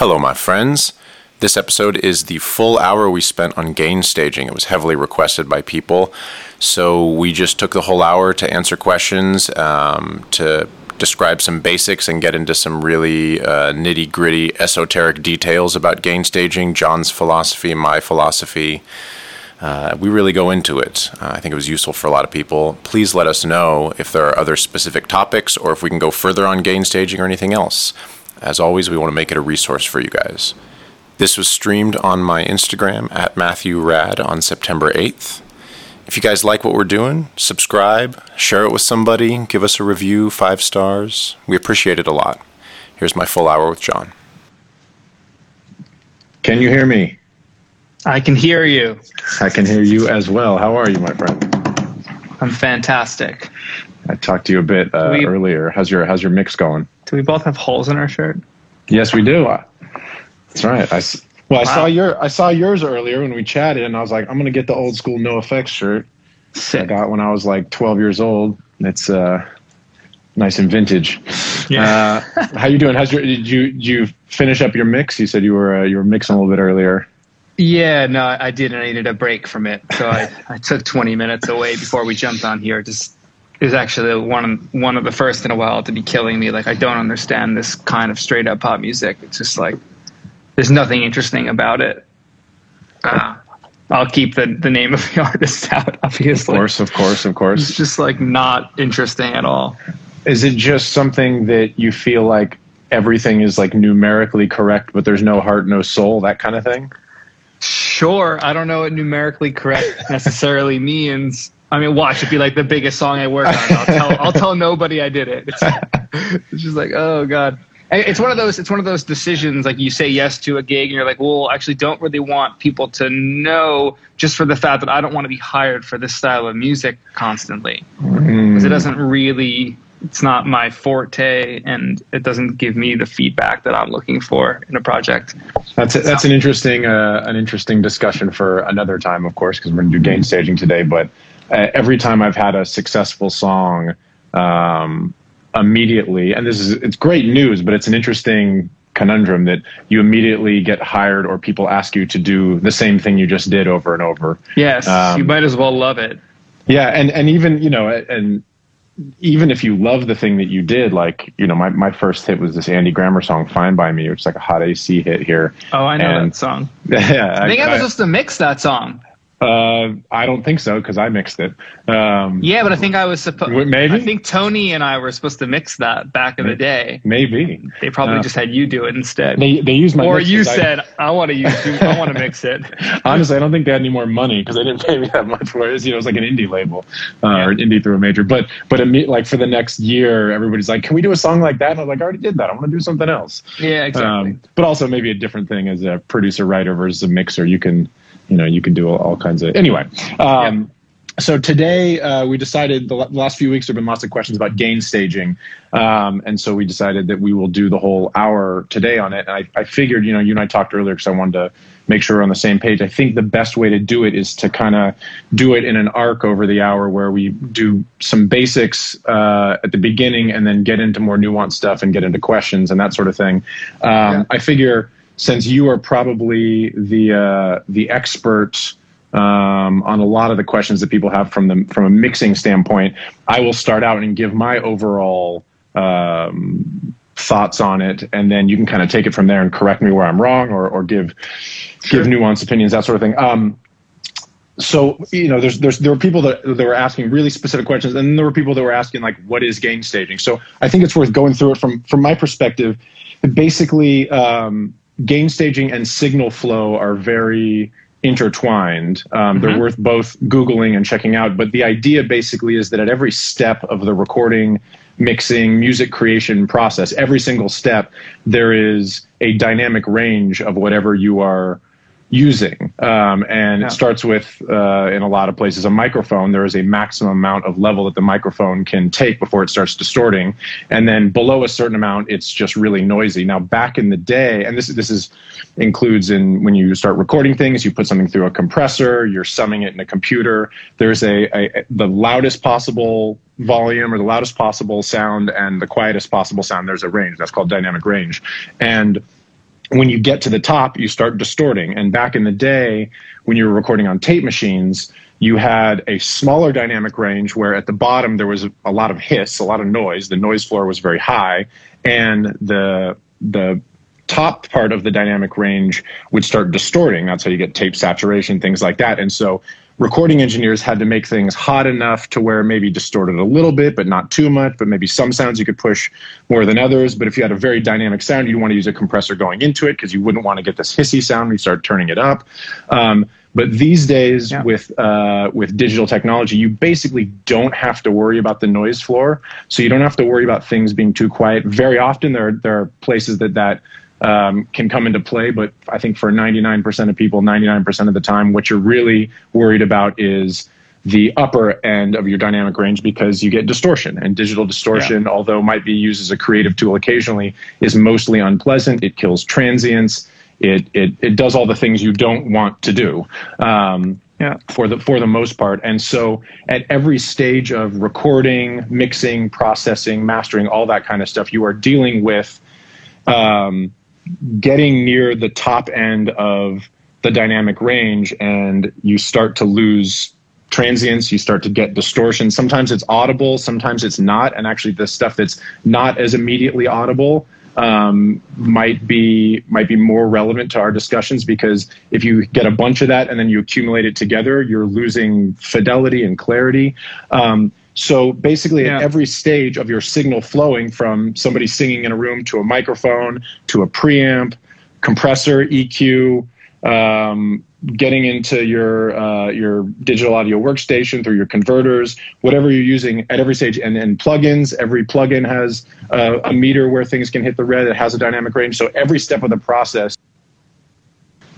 Hello, my friends. This episode is the full hour we spent on gain staging. It was heavily requested by people. So we just took the whole hour to answer questions, um, to describe some basics, and get into some really uh, nitty gritty esoteric details about gain staging, John's philosophy, my philosophy. Uh, we really go into it. Uh, I think it was useful for a lot of people. Please let us know if there are other specific topics or if we can go further on gain staging or anything else. As always, we want to make it a resource for you guys. This was streamed on my Instagram at Matthew Rad on September 8th. If you guys like what we're doing, subscribe, share it with somebody, give us a review, five stars. We appreciate it a lot. Here's my full hour with John. Can you hear me? I can hear you. I can hear you as well. How are you, my friend? I'm fantastic. I talked to you a bit uh, We- earlier. How's your How's your mix going? Do we both have holes in our shirt? Yes, we do. Uh, That's right. I s- well, I Wow. saw your I saw yours earlier when we chatted, and I was like, I'm gonna get the old school NOFX shirt I got when I was like 12 years old. It's uh, nice and vintage. Uh, how you doing? How's your did you did you finish up your mix? You said you were uh, you were mixing a little bit earlier. Yeah, no, I did, and I needed a break from it, so I, I took 20 minutes away before we jumped on here. Just it was actually one of, one of the first in a while to be killing me. Like I don't understand this kind of straight up pop music. It's just like there's nothing interesting about it. Uh, I'll keep the, the name of the artist out, obviously. Of course, of course, of course. It's just like not interesting at all. Is it just something that you feel like everything is like numerically correct, but there's no heart, no soul, that kind of thing? Sure, I don't know what numerically correct necessarily means. I mean, watch it'd be like the biggest song I work on. I'll tell, I'll tell nobody I did it. It's, it's just like, oh god. It's one of those. It's one of those decisions. Like you say yes to a gig, and you're like, well, actually don't really want people to know just for the fact that I don't want to be hired for this style of music constantly because it hmm. doesn't really. It's not my forte, and it doesn't give me the feedback that I'm looking for in a project. That's that's an interesting uh, an interesting discussion for another time, of course, because we're going to do gain staging today. But uh, every time I've had a successful song, um, immediately, and this is it's great news, but it's an interesting conundrum that you immediately get hired or people ask you to do the same thing you just did over and over. Yes, Um, you might as well love it. Yeah, and and even you know, and even if you love the thing that you did, like you know, my my first hit was this Andy Grammer song "Fine by Me," which is like a hot AC hit here. Oh, I know And- that song. yeah, I think I, was supposed to mix that song. Uh, I don't think so because I mixed it. Um, Yeah, but I think I was supposed. Maybe? I think Tony and I were supposed to mix that back in the day. maybe They probably Uh, just had you do it instead. they they used my. or you 'cause I- said, "I want to use. You, I want to mix it." honestly, I don't think they had any more money because they didn't pay me that much for it. You know, it was like an indie label uh, Yeah. or an indie through a major. But but imme- like for the next year, everybody's like, "Can we do a song like that?" And I was like, "I already did that. I want to do something else." Yeah, exactly. Um, but also maybe a different thing as a producer writer versus a mixer. You can, you know, you can do all, all kinds of. Anyway, um, so today uh, we decided the the last few weeks there have been lots of questions about gain staging, um, and so we decided that we will do the whole hour today on it. And I, I figured, you know, you and I talked earlier because I wanted to make sure we're on the same page. I think the best way to do it is to kind of do it in an arc over the hour where we do some basics uh, at the beginning and then get into more nuanced stuff and get into questions and that sort of thing. Um, Yeah. I figure since you are probably the uh, the expert um, on a lot of the questions that people have from the from a mixing standpoint, I will start out and give my overall um, thoughts on it, and then you can kind of take it from there and correct me where I'm wrong or or give Sure. give nuanced opinions, that sort of thing. Um, so you know, there's there's there were people that that were asking really specific questions, and then there were people that were asking like, what is gain staging? So I think it's worth going through it from from my perspective. Basically, um, gain staging and signal flow are very intertwined. Um, They're Mhm. worth both googling and checking out. But the idea basically is that at every step of the recording, mixing, music creation process, every single step, there is a dynamic range of whatever you are using. Um, and Yeah. it starts with, uh, in a lot of places, a microphone. There is a maximum amount of level that the microphone can take before it starts distorting. And then below a certain amount, it's just really noisy. Now, back in the day, and this, this is includes in when you start recording things, you put something through a compressor, you're summing it in a computer. There's a, a the loudest possible volume or the loudest possible sound and the quietest possible sound. There's a range that's called dynamic range. And when you get to the top, you start distorting. And back in the day, when you were recording on tape machines, you had a smaller dynamic range where at the bottom there was a lot of hiss, a lot of noise. The noise floor was very high, and the the top part of the dynamic range would start distorting. That's how you get tape saturation, things like that. And so recording engineers had to make things hot enough to where maybe distorted a little bit, but not too much. But maybe some sounds you could push more than others. But if you had a very dynamic sound, you'd want to use a compressor going into it because you wouldn't want to get this hissy sound when you start turning it up. Um, but these days, yeah. with uh, with digital technology, you basically don't have to worry about the noise floor. So you don't have to worry about things being too quiet. Very often, there are, there are places that that um, can come into play. But I think for 99% of people, 99% of the time, what you're really worried about is the upper end of your dynamic range because you get distortion and digital distortion yeah. although might be used as a creative tool occasionally is mostly unpleasant it kills transients it it, it does all the things you don't want to do um, yeah. for the for the most part and so at every stage of recording mixing processing mastering all that kind of stuff you are dealing with um, getting near the top end of the dynamic range and you start to lose transients you start to get distortion. Sometimes it's audible sometimes it's not and actually the stuff that's not as immediately audible um, might be might be more relevant to our discussions because if you get a bunch of that and then you accumulate it together you're losing fidelity and clarity. Um, so basically, yeah. at every stage of your signal flowing from somebody singing in a room to a microphone to a preamp, compressor, EQ, um, getting into your uh, your digital audio workstation through your converters, whatever you're using at every stage, and then plugins. Every plugin has uh, a meter where things can hit the red. It has a dynamic range. So every step of the process,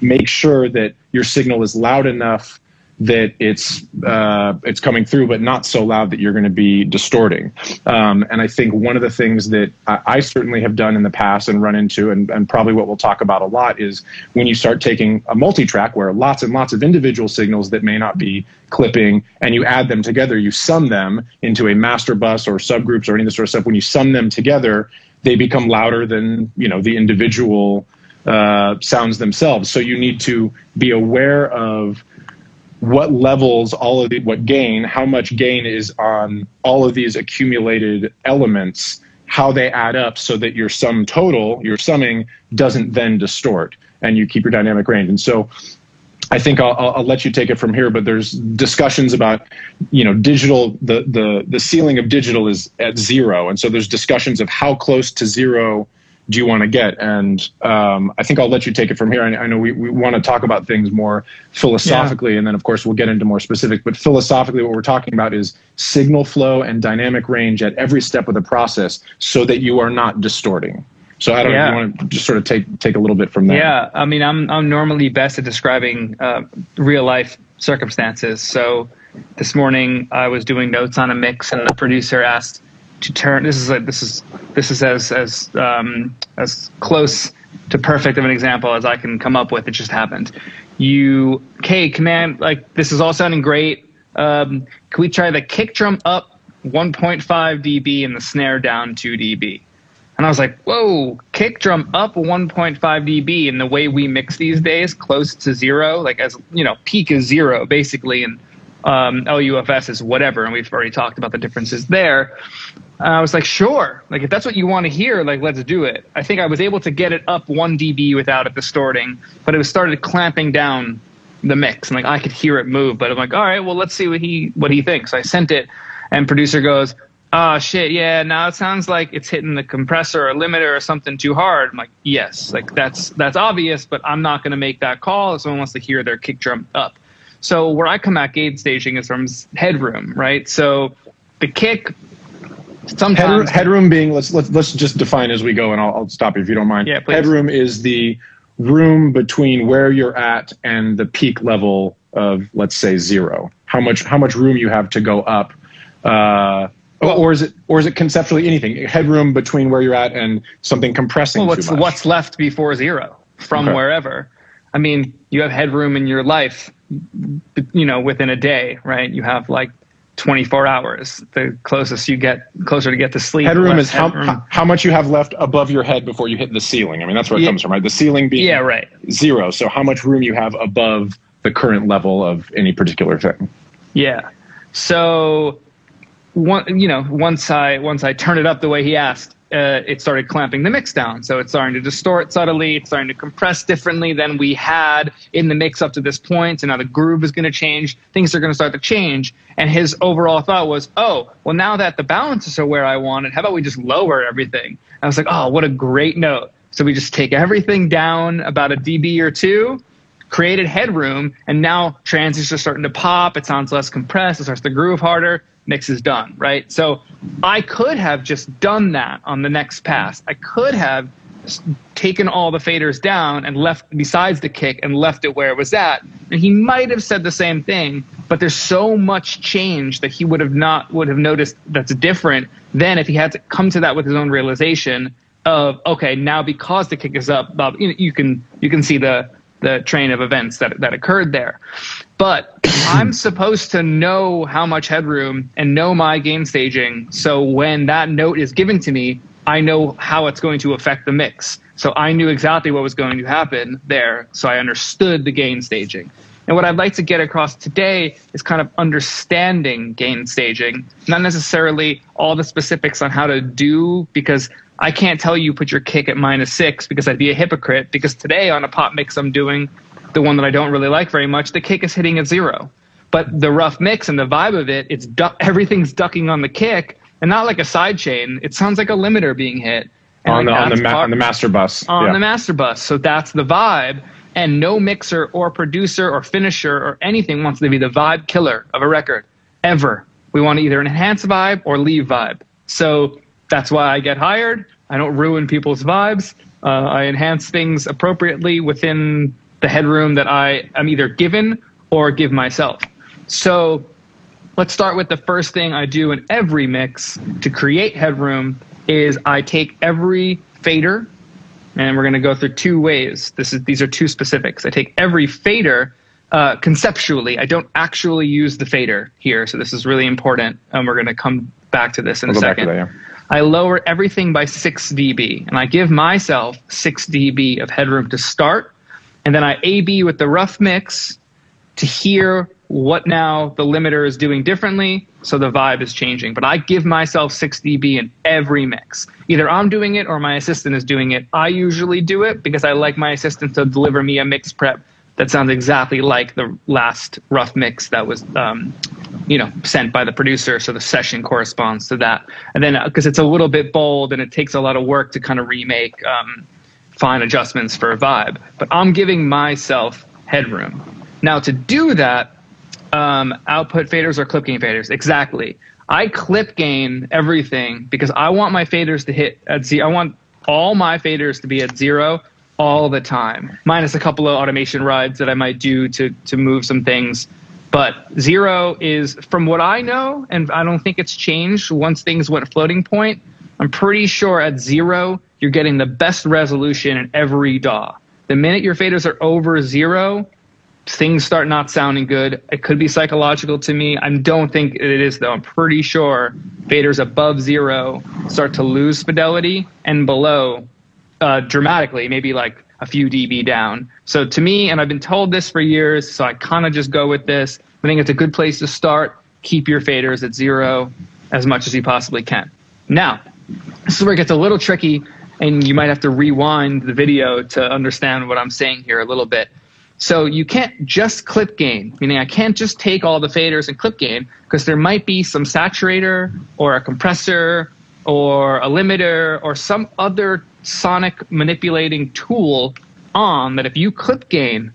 make sure that your signal is loud enough that it's uh, it's coming through, but not so loud that you're going to be distorting. Um, and I think one of the things that I, I, certainly have done in the past and run into, and, and probably what we'll talk about a lot, is when you start taking a multi-track where lots and lots of individual signals that may not be clipping, and you add them together, you sum them into a master bus or subgroups or any of this sort of stuff. When you sum them together, they become louder than you know the individual uh, sounds themselves. So you need to be aware of what levels all of the, what gain, how much gain is on all of these accumulated elements, how they add up so that your sum total, your summing doesn't then distort and you keep your dynamic range. And so I think I'll, I'll, let you take it from here, but there's discussions about, you know, digital, the, the, the ceiling of digital is at zero. And so there's discussions of how close to zero do you want to get? And um, I think I'll let you take it from here. I, I know we, we want to talk about things more philosophically, yeah. and then of course we'll get into more specific. But philosophically, what we're talking about is signal flow and dynamic range at every step of the process, so that you are not distorting. So I don't yeah. know. You want to just sort of take take a little bit from there. Yeah, I mean, I'm I'm normally best at describing uh, real life circumstances. So this morning I was doing notes on a mix, and the producer asked to turn. This is this is this is as as um, as close to perfect of an example as I can come up with. It just happened. You, okay, command like this is all sounding great. Um, can we try the kick drum up 1.5 dB and the snare down 2 dB? And I was like, whoa, kick drum up 1.5 dB. And the way we mix these days, close to zero, like as you know, peak is zero basically, and um, LUFS is whatever. And we've already talked about the differences there. I was like, sure. Like, if that's what you want to hear, like, let's do it. I think I was able to get it up one dB without it distorting, but it was started clamping down the mix, and like I could hear it move. But I'm like, all right, well, let's see what he what he thinks. I sent it, and producer goes, oh shit, yeah. Now it sounds like it's hitting the compressor or limiter or something too hard. I'm like, yes, like that's that's obvious, but I'm not going to make that call. If someone wants to hear their kick drum up. So where I come at gain staging is from headroom, right? So the kick Sometimes headroom, headroom being let's let's let's just define as we go, and I'll, I'll stop you if you don't mind. Yeah, please. Headroom is the room between where you're at and the peak level of let's say zero. How much how much room you have to go up. Uh, well, or is it or is it conceptually anything headroom between where you're at and something compressing well, what's what's left before zero from okay. wherever i mean you have headroom in your life you know within a day right you have like 24 hours. The closest you get, closer to get to sleep. Headroom is how, headroom. how how much you have left above your head before you hit the ceiling. I mean, that's where it Yeah. comes from, right? The ceiling being Yeah, right. zero. So how much room you have above the current level of any particular thing. Yeah. So one, you know, once I once I turn it up the way he asked, uh, it started clamping the mix down. So it's starting to distort subtly. It's starting to compress differently than we had in the mix up to this point. So now the groove is going to change. Things are going to start to change. And his overall thought was, oh, well, now that the balances are where I want it, how about we just lower everything? I was like, oh, what a great note. So we just take everything down about a dB or two created headroom, and now transients are starting to pop. It sounds less compressed. It starts to groove harder. Mix is done, right? So I could have just done that on the next pass. I could have taken all the faders down and left besides the kick and left it where it was at. And he might have said the same thing, but there's so much change that he would have not would have noticed that's different than if he had to come to that with his own realization of okay now because the kick is up Bob, you, you can you can see the the train of events that that occurred there. But i'm supposed to know how much headroom and know my gain staging. So when that note is given to me i know how it's going to affect the mix. So i knew exactly what was going to happen there. So i understood the gain staging. And what I'd like to get across today is kind of understanding gain staging, not necessarily all the specifics on how to do, because I can't tell you put your kick at minus six because I'd be a hypocrite. Because today on a pop mix I'm doing, the one that I don't really like very much, the kick is hitting at zero. But the rough mix and the vibe of it, it's du- everything's ducking on the kick, and not like a side chain. It sounds like a limiter being hit. And on the on the, ma- on the master bus. on yeah. the master bus. So that's the vibe. And no mixer or producer or finisher or anything wants to be the vibe killer of a record ever. We want to either enhance vibe or leave vibe. So that's why I get hired. I don't ruin people's vibes. Uh, I enhance things appropriately within the headroom that I am either given or give myself. So let's start with the first thing I do in every mix to create headroom is I take every fader and we're going to go through two ways. This is these are two specifics. I take every fader uh, conceptually. I don't actually use the fader here, so this is really important, and we're going to come back to this in We'll a go back to second. that, yeah. I lower everything by six dB, and I give myself six dB of headroom to start, and then I A/B with the rough mix to hear what now the limiter is doing differently so the vibe is changing. But i give myself 6 db in every mix. Either i'm doing it or my assistant is doing it. I usually do it because i like my assistant to deliver me a mix prep that sounds exactly like the last rough mix that was um, you know sent by the producer so the session corresponds to that. And then because it's a little bit bold and it takes a lot of work to kind of remake um, fine adjustments for a vibe. But i'm giving myself headroom. Now to do that um, output faders or clip gain faders. Exactly. I clip gain everything because i want my faders to hit at zero i want all my faders to be at zero all the time minus a couple of automation rides that i might do to to move some things but zero is from what i know and i don't think it's changed once things went floating point i'm pretty sure at zero you're getting the best resolution in every daw the minute your faders are over zero things start not sounding good. It could be psychological to me. I don't think it is though. I'm pretty sure faders above zero start to lose fidelity and below uh, dramatically, maybe like a few dB down. So to me, and I've been told this for years, so I kind of just go with this. I think it's a good place to start. Keep your faders at zero as much as you possibly can. Now, this is where it gets a little tricky, and you might have to rewind the video to understand what I'm saying here a little bit. So you can't just clip gain, meaning I can't just take all the faders and clip gain because there might be some saturator or a compressor or a limiter or some other sonic manipulating tool on that if you clip gain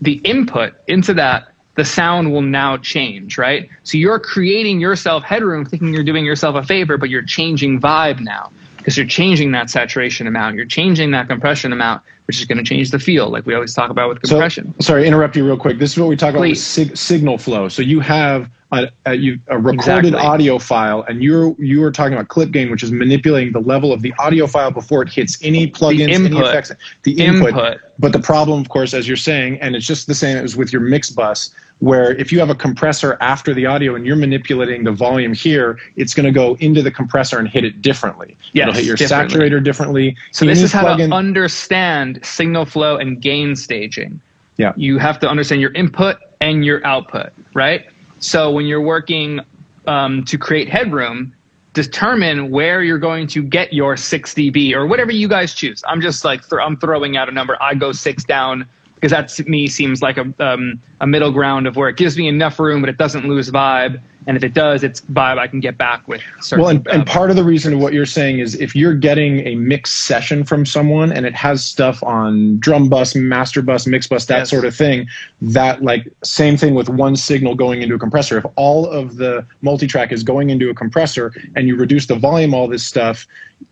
the input into that the sound will now change, right? So you're creating yourself headroom thinking you're doing yourself a favor, but you're changing vibe now because you're changing that saturation amount, you're changing that compression amount which is going to change the feel, like we always talk about with compression. So, sorry, interrupt you real quick. This is what we talk about with sig- signal flow. So you have a, a, you, a recorded Exactly. audio file, and you're you are talking about clip gain, which is manipulating the level of the audio file before it hits any plugins, any effects, the input. Input. But the problem, of course, as you're saying, and it's just the same as with your mix bus, where if you have a compressor after the audio and you're manipulating the volume here, it's going to go into the compressor and hit it differently. Yes, It'll hit your differently. saturator differently. So this is how to understand signal flow and gain staging. Yeah. You have to understand your input and your output, right? So when you're working um, to create headroom, determine where you're going to get your 6 dB or whatever you guys choose. I'm just like th- I'm throwing out a number. I go six down because that to me seems like a um, a middle ground of where it gives me enough room, but it doesn't lose vibe. And if it does, it's vibe I can get back with. Certain, Well, and, and part of the reason of what you're saying is if you're getting a mixed session from someone and it has stuff on drum bus, master bus, mix bus, that Yes. sort of thing, that like same thing with one signal going into a compressor. If all of the multi-track is going into a compressor and you reduce the volume, all this stuff,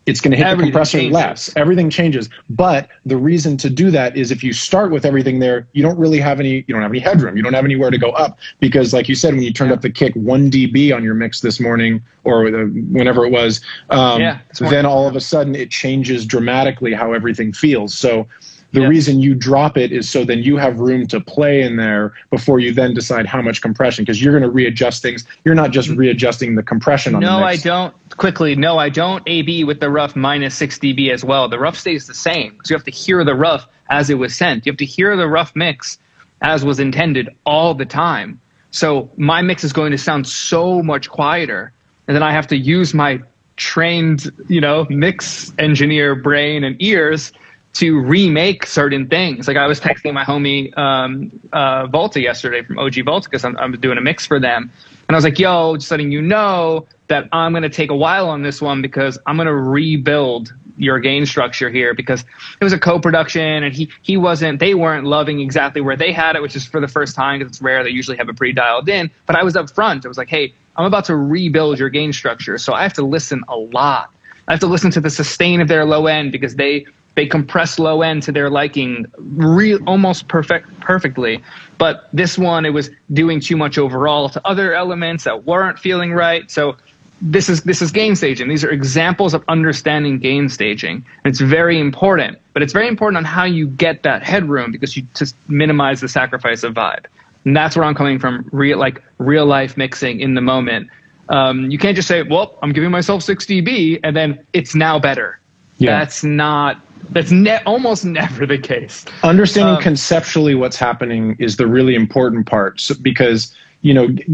it's going to hit Everything the compressor changes. less. Everything changes. But the reason to do that is if you start with everything there, you don't really have any. You don't have any headroom. You don't have anywhere to go up because, like you said, when you turned Yeah. up the kick one dB on your mix this morning or the, whenever it was, um, Yeah, then all of a sudden it changes dramatically how everything feels. So. The reason you drop it is so then you have room to play in there before you then decide how much compression because you're going to readjust things. You're not just readjusting the compression on the No, I don't. Quickly, no, I don't AB with the rough minus 6 dB as well. The rough stays the same. So you have to hear the rough as it was sent. You have to hear the rough mix as was intended all the time. So my mix is going to sound so much quieter. And then I have to use my trained, you know, mix engineer brain and ears to remake certain things. Like I was texting my homie um, uh, Volta yesterday from OG Volta because I'm, I'm doing a mix for them, and I was like, "Yo, just letting you know that I'm going to take a while on this one because I'm going to rebuild your gain structure here because it was a co-production and he he wasn't they weren't loving exactly where they had it, which is for the first time because it's rare. They usually have it pretty dialed in, but I was up front. I was like, "Hey, I'm about to rebuild your gain structure, so I have to listen a lot." I have to listen to the sustain of their low end because they they compress low end to their liking real almost perfect perfectly. But this one it was doing too much overall to other elements that weren't feeling right. So this is this is gain staging. These are examples of understanding gain staging. And it's very important. But it's very important on how you get that headroom because you just minimize the sacrifice of vibe. And that's where I'm coming from, real like real life mixing in the moment. Um, you can't just say, "Well, I'm giving myself 6 dB," and then it's now better. Yeah. That's not. That's ne- almost never the case. understanding Um, conceptually what's happening is the really important part so, because you know g-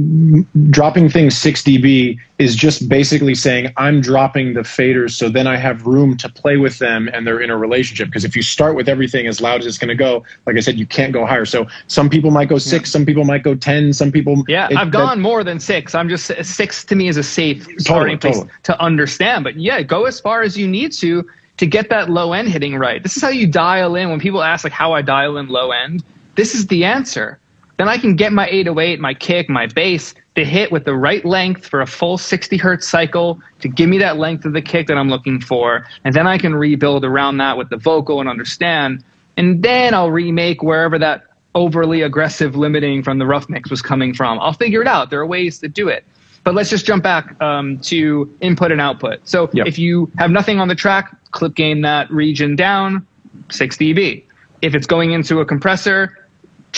dropping things 6 db is just basically saying i'm dropping the faders so then i have room to play with them and they're in a relationship because if you start with everything as loud as it's going to go like i said you can't go higher so some people might go 6 some people might go 10 some people Yeah, it- I've that- gone more than six. I'm just six to me is a safe starting place totally. to understand. But yeah, go as far as you need to to get that low end hitting right. This is how you dial in. When people ask like how I dial in low end, this is the answer. Then I can get my 808, my kick, my bass to hit with the right length for a full 60 hertz cycle to give me that length of the kick that I'm looking for. And then I can rebuild around that with the vocal and understand. And then I'll remake wherever that overly aggressive limiting from the rough mix was coming from. I'll figure it out. There are ways to do it. But let's just jump back um, to input and output. So Yep. if you have nothing on the track, clip gain that region down 6 dB. If it's going into a compressor,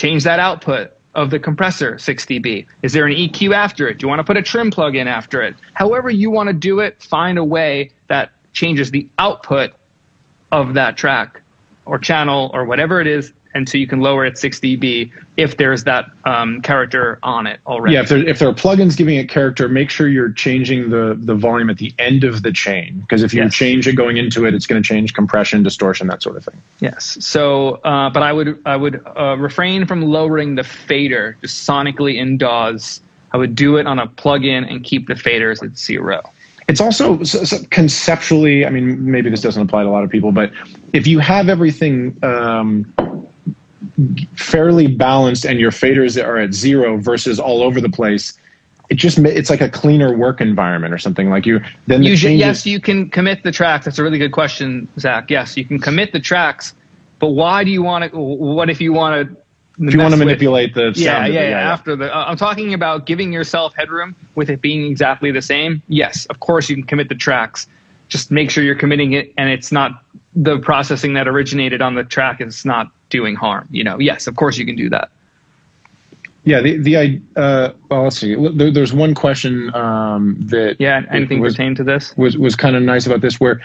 change that output of the compressor 6 dB. Is there an EQ after it? Do you want to put a trim plug in after it? However you want to do it, find a way that changes the output of that track or channel or whatever it is until you can lower it 6 dB if there's that um, character on it already. yeah if there, if there are plugins giving it character make sure you're changing the the volume at the end of the chain because if you Yes. change it going into it it's going to change compression distortion that sort of thing Yes. So, uh, but I would I would uh, refrain from lowering the fader just sonically in DAWs. I would do it on a plugin and keep the faders at zero. It's also so, so conceptually, I mean, maybe this doesn't apply to a lot of people, but if you have everything um, fairly balanced and your faders are at zero versus all over the place, it just it's like a cleaner work environment or something. Like you, then the changes. yes, you can commit the tracks. That's a really good question, Zach. Yes, you can commit the tracks But why do you want to? What if you want to? If you want to manipulate the yeah, sound yeah, it, yeah, After the, uh, I'm talking about giving yourself headroom with it being exactly the same. Yes, of course you can commit the tracks. Just make sure you're committing it, and it's not the processing that originated on the track is not doing harm. You know, yes, of course you can do that. Yeah, the the uh, well, let's see. There, there's one question um, that Yeah, anything was, pertain to this? was was kind of nice about this, where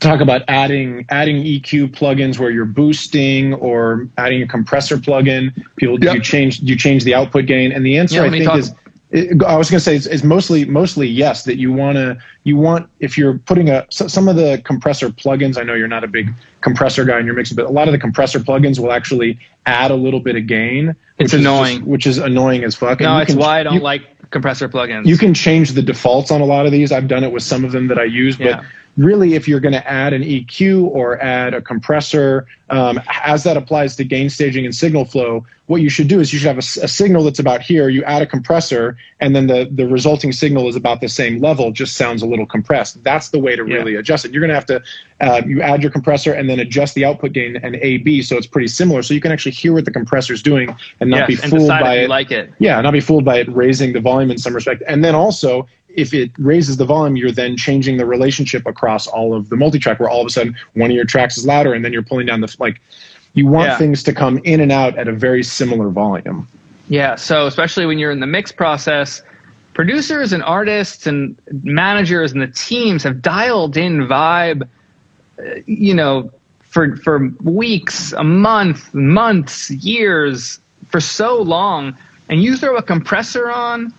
talk about adding adding EQ plugins where you're boosting or adding a compressor plugin. People, do you change do you change the output gain? And the answer Yeah, I think talk- is. It- I was going to say it's, it's mostly mostly yes that you want to you want if you're putting a so- some of the compressor plugins I know you're not a big compressor guy in your mix but a lot of the compressor plugins will actually add a little bit of gain It's which is annoying. just- which is annoying as fuck No, it's can- why I don't you- like compressor plugins. you can change the defaults on a lot of these. I've done it with some of them that I use, but Yeah. Really, if you're going to add an EQ or add a compressor, um, as that applies to gain staging and signal flow, what you should do is you should have a signal that's about here. You add a compressor, and then the the resulting signal is about the same level, just sounds a little compressed. That's the way to Yeah. really adjust it. You're going to have to uh, you add your compressor and then adjust the output gain and AB, so it's pretty similar. So you can actually hear what the compressor's doing and not yes, be fooled by if you it. like it. Yeah, not be fooled by it raising the volume in some respect. And then also, if it raises the volume, you're then changing the relationship across all of the multi-track, where all of a sudden one of your tracks is louder, and then you're pulling down the like. You want Yeah. things to come in and out at a very similar volume. Yeah, so especially when you're in the mix process, producers and artists and managers and the teams have dialed in vibe, uh, you know, for for weeks, a month, months, years, for so long, and you throw a compressor on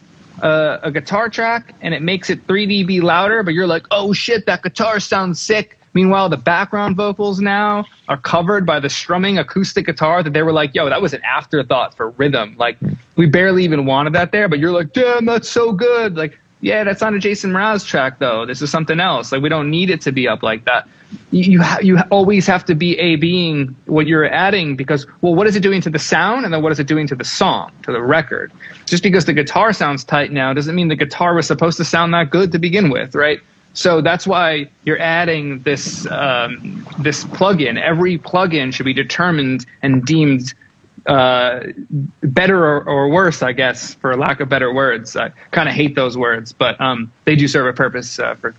uh, a guitar track and it makes it 3 dB louder, but you're like, oh shit, that guitar sounds sick. Meanwhile, the background vocals now are covered by the strumming acoustic guitar that they were like, yo, that was an afterthought for rhythm. Like, we barely even wanted that there, but you're like, damn, that's so good. Like, yeah, that's not a Jason Mraz track, though. This is something else. Like, we don't need it to be up like that. You, ha- you always have to be A being what you're adding because, well, what is it doing to the sound? And then what is it doing to the song, to the record? Just because the guitar sounds tight now doesn't mean the guitar was supposed to sound that good to begin with, right? So that's why you're adding this um, this plugin. Every plugin should be determined and deemed uh, better or, or worse, I guess, for lack of better words. I kind of hate those words, but um, they do serve a purpose uh, for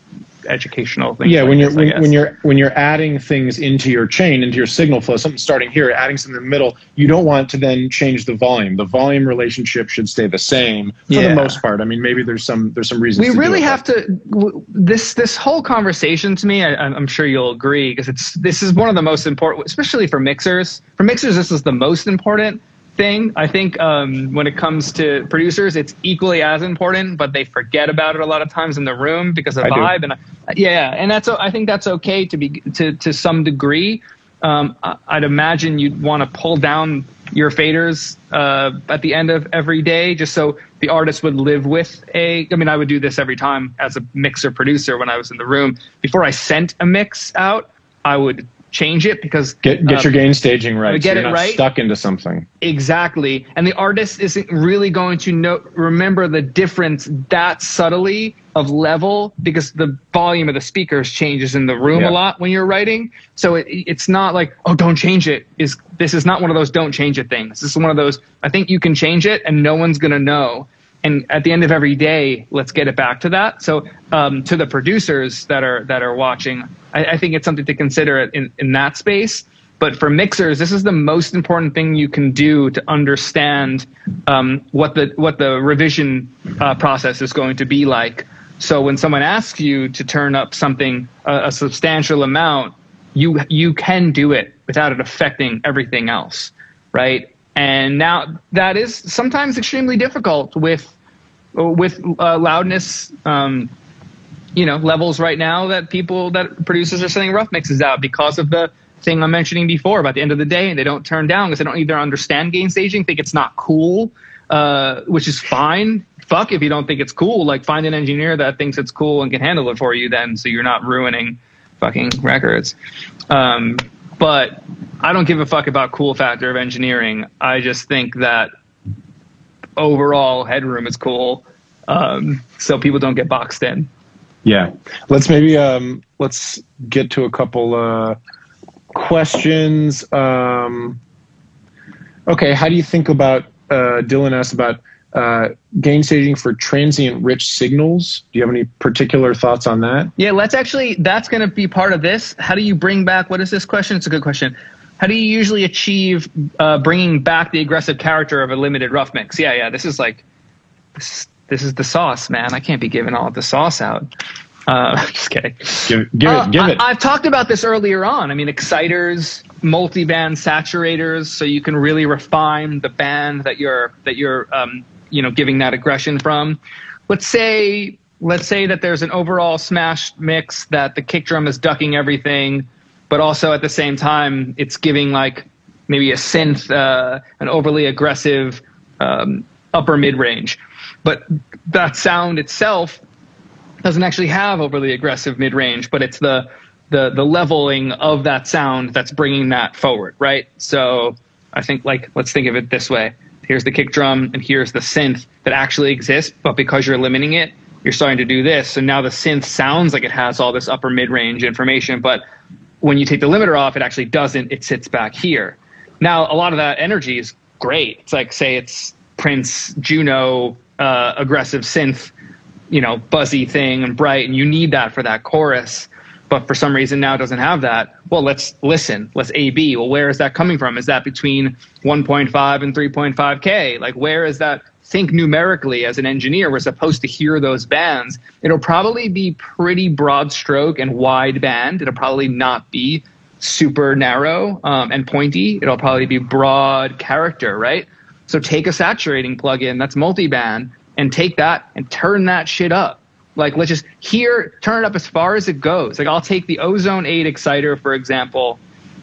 educational things. Yeah, like when you're this, when, when you're when you're adding things into your chain, into your signal flow, something starting here, adding something in the middle, you don't want to then change the volume. The volume relationship should stay the same for Yeah. the most part. I mean, maybe there's some there's some reasons. we really have to w- this this whole conversation to me I, i'm sure you'll agree because it's this is one of the most important especially for mixers for mixers this is the most important thing i think um, when it comes to producers it's equally as important but they forget about it a lot of times in the room because of I do. vibe and yeah and that's i think that's okay to be to to some degree um, I- I'd imagine you'd want to pull down your faders uh, at the end of every day, just so the artist would live with a. I mean, I would do this every time as a mixer producer when I was in the room. Before I sent a mix out, I would change it because Get get uh, your gain staging right. get so you're it right. Stuck into something. Exactly. And the artist isn't really going to know, remember the difference that subtly of level because the volume of the speakers changes in the room Yeah. a lot when you're writing. So it, it's not like, oh, don't change it. Is this is not one of those don't change it things. This is one of those I think you can change it and no one's gonna know. And at the end of every day, let's get it back to that. So um, to the producers that are that are watching, I, I think it's something to consider in, in that space. But for mixers, this is the most important thing you can do to understand um, what the what the revision uh, process is going to be like. So when someone asks you to turn up something a, a substantial amount, you you can do it without it affecting everything else, right? And now that is sometimes extremely difficult with with uh, loudness. Um, you know levels right now that people that producers are sending rough mixes out because of the thing I'm mentioning before about the end of the day and they don't turn down because they don't either understand gain staging, think it's not cool, uh, which is fine. Fuck if you don't think it's cool. Like find an engineer that thinks it's cool and can handle it for you then so you're not ruining fucking records. Um, but I don't give a fuck about cool factor of engineering. I just think that overall headroom is cool. Um, so people don't get boxed in. Yeah. Let's maybe um let's get to a couple uh questions. Um, okay, how do you think about uh, Dylan asked about uh, gain staging for transient rich signals. Do you have any particular thoughts on that? Yeah, let's actually, that's going to be part of this. How do you bring back, what is this question? It's a good question. How do you usually achieve uh, bringing back the aggressive character of a limited rough mix? Yeah, yeah, this is like, this, this is the sauce, man. I can't be giving all the sauce out. Uh, just kidding. Give, give uh, it. Give it. I, have talked about this earlier on. I mean, exciters, multi-band saturators, so you can really refine the band that you're that you're um, you know giving that aggression from. Let's say let's say that there's an overall smash mix that the kick drum is ducking everything, but also at the same time it's giving like maybe a synth, uh, an overly aggressive um, upper mid range, but that sound itself doesn't actually have overly aggressive mid range, but it's the the the leveling of that sound that's bringing that forward, right? So I think like let's think of it this way here's the kick drum, and here's the synth that actually exists, but because you're limiting it, you're starting to do this. So now the synth sounds like it has all this upper mid range information, but when you take the limiter off, it actually doesn't. It sits back here. Now, a lot of that energy is great. It's like, say, it's Prince Juno uh, aggressive synth, you know, buzzy thing and bright, and you need that for that chorus but for some reason now doesn't have that. Well, let's listen. Let's A B. Well, where is that coming from? Is that between 1.5 and 3.5K? Like, where is that? Think numerically as an engineer, we're supposed to hear those bands. It'll probably be pretty broad stroke and wide band. It'll probably not be super narrow um, and pointy. It'll probably be broad character, right? So take a saturating plugin that's multi-band and take that and turn that shit up like, let's just here turn it up as far as it goes. Like, I'll take the Ozone 8 exciter, for example,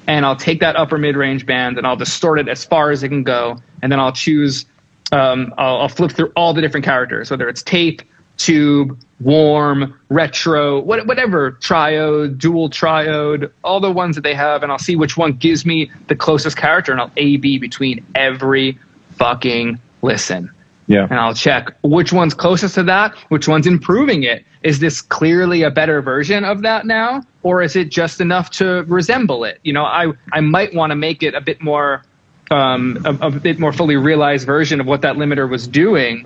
and I'll take that upper mid range band and I'll distort it as far as it can go. And then I'll choose, um, I'll, I'll flip through all the different characters, whether it's tape, tube, warm, retro, whatever, triode, dual triode, all the ones that they have, and I'll see which one gives me the closest character, and I'll A B between every fucking listen. Yeah. And I'll check which one's closest to that, which one's improving it. Is this clearly a better version of that now? Or is it just enough to resemble it? You know, I, I might want to make it a bit more um, a, a bit more fully realized version of what that limiter was doing,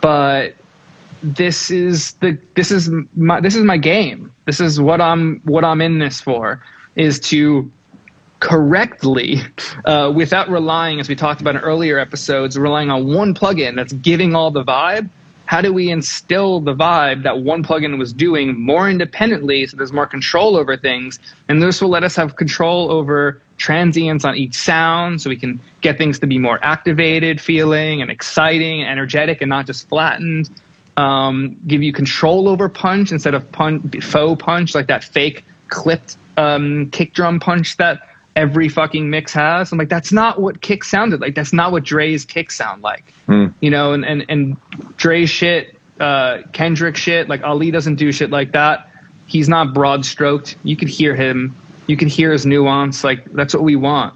but this is the this is my this is my game. This is what I'm what I'm in this for is to correctly uh, without relying, as we talked about in earlier episodes, relying on one plugin that's giving all the vibe. How do we instill the vibe that one plugin was doing more independently so there's more control over things? And this will let us have control over transients on each sound so we can get things to be more activated feeling and exciting, energetic, and not just flattened. Um, give you control over punch instead of punch, faux punch, like that fake clipped um, kick drum punch that every fucking mix has. I'm like, that's not what kick sounded like. That's not what Dre's kick sound like. Mm. You know, and, and, and Dre's shit, uh, Kendrick shit, like Ali doesn't do shit like that. He's not broad stroked. You could hear him. You can hear his nuance. Like that's what we want.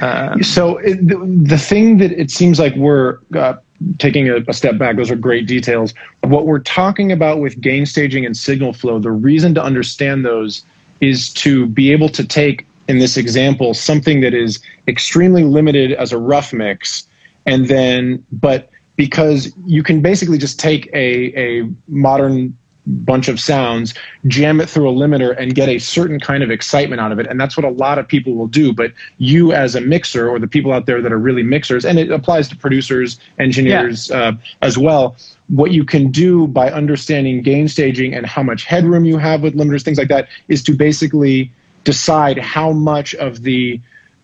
Uh, so it, the, the thing that it seems like we're uh, taking a, a, step back, those are great details. What we're talking about with gain staging and signal flow, the reason to understand those is to be able to take in this example something that is extremely limited as a rough mix. And then but because you can basically just take a, a modern bunch of sounds jam it through a limiter and get a certain kind of excitement out of it. And that's what a lot of people will do. But you as a mixer or the people out there that are really mixers and it applies to producers engineers yeah. uh, as well what you can do by understanding gain staging and how much headroom you have with limiters things like that is to basically decide how much of the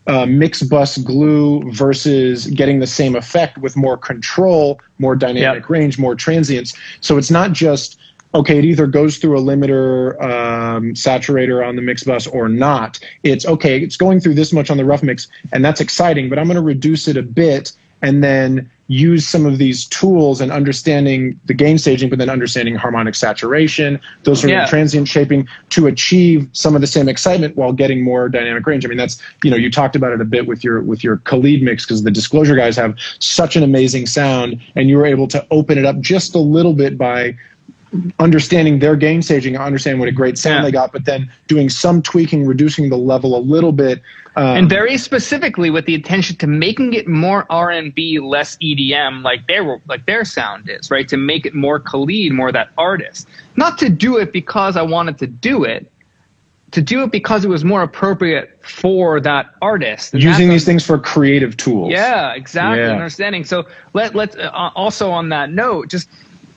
uh, mix bus glue versus getting the same effect with more control, more dynamic yep. range, more transients. So it's not just okay. It either goes through a limiter um, saturator on the mix bus or not. It's okay. It's going through this much on the rough mix, and that's exciting. But I'm going to reduce it a bit, and then use some of these tools and understanding the gain staging, but then understanding harmonic saturation, those sort yeah. of transient shaping to achieve some of the same excitement while getting more dynamic range. I mean, that's you know you talked about it a bit with your with your Khalid mix because the Disclosure guys have such an amazing sound, and you were able to open it up just a little bit by understanding their gain staging, understanding what a great sound Yeah. they got, but then doing some tweaking, reducing the level a little bit. Um, and very specifically with the intention to making it more R and B, less EDM, like their like their sound is, right? To make it more Khalid, more that artist. Not to do it because I wanted to do it, to do it because it was more appropriate for that artist. And using these things for creative tools. yeah, exactly. Yeah. Understanding. So let let uh, also on that note, just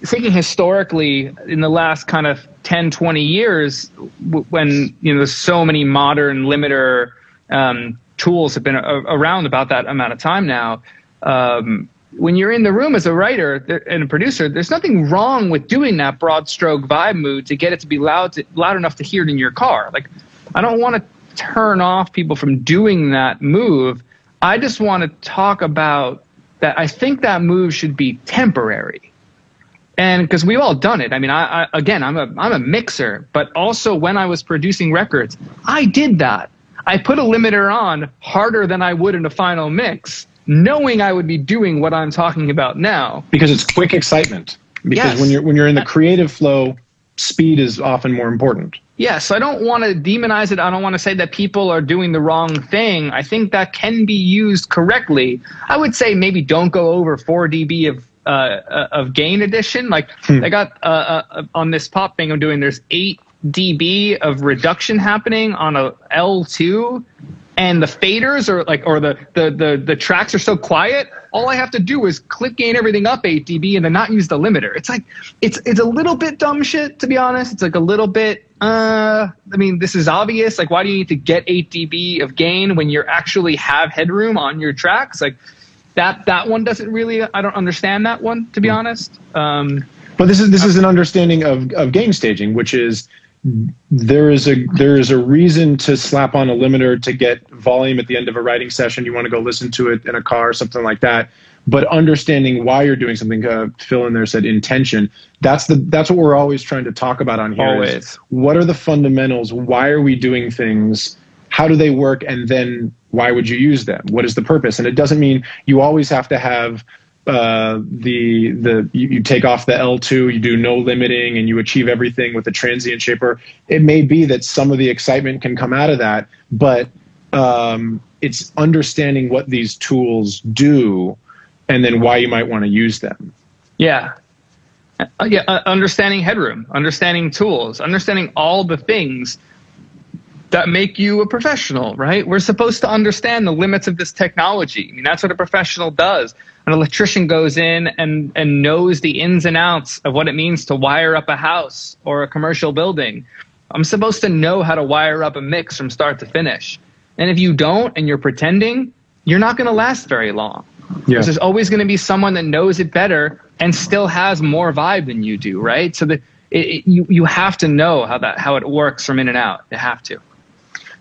thinking historically in the last kind of 10, 20 years, when you know so many modern limiter um, tools have been a- around about that amount of time now. Um, when you're in the room as a writer and a producer, there's nothing wrong with doing that broad stroke vibe mood to get it to be loud, to, loud enough to hear it in your car. Like, I don't want to turn off people from doing that move. I just want to talk about that. I think that move should be temporary, and because we've all done it. I mean, I, I again, I'm a I'm a mixer, but also when I was producing records, I did that. I put a limiter on harder than I would in a final mix, knowing I would be doing what I'm talking about now. because it's quick excitement. Because Yes. when you're when you're in the creative flow, speed is often more important. Yeah, so I don't want to demonize it. I don't want to say that people are doing the wrong thing. I think that can be used correctly. I would say maybe don't go over 4 dB of uh, of gain addition. Like I got uh, uh, on this pop thing I'm doing. There's 8 dB of reduction happening on a L2, and the faders are like, or the the the the tracks are so quiet. All I have to do is clip gain everything up 8 dB and then not use the limiter. It's like it's it's a little bit dumb shit to be honest. It's like a little bit. Uh, I mean, this is obvious. Like, why do you need to get 8 dB of gain when you actually have headroom on your tracks? Like that that one doesn't really. I don't understand that one to be honest. Um, But this is this is an understanding of of gain staging, which is there is a there is a reason to slap on a limiter to get volume at the end of a writing session. You want to go listen to it in a car or something like that. But understanding why you're doing something, uh, Phil in there said intention. That's the that's what we're always trying to talk about on here. is Always. What are the fundamentals? Why are we doing things? How do they work? And then why would you use them? What is the purpose? And it doesn't mean you always have to have uh, the the you, you take off the L2, you do no limiting, and you achieve everything with the transient shaper. It may be that some of the excitement can come out of that, but um, it's understanding what these tools do, and then why you might want to use them. Yeah. Uh, yeah, uh, understanding headroom, understanding tools, understanding all the things that make you a professional, right? We're supposed to understand the limits of this technology. I mean, that's what a professional does. An electrician goes in and, and knows the ins and outs of what it means to wire up a house or a commercial building. I'm supposed to know how to wire up a mix from start to finish. And if you don't and you're pretending, you're not going to last very long. Yeah. There's always going to be someone that knows it better and still has more vibe than you do, right? So that you you have to know how that how it works from in and out. You have to.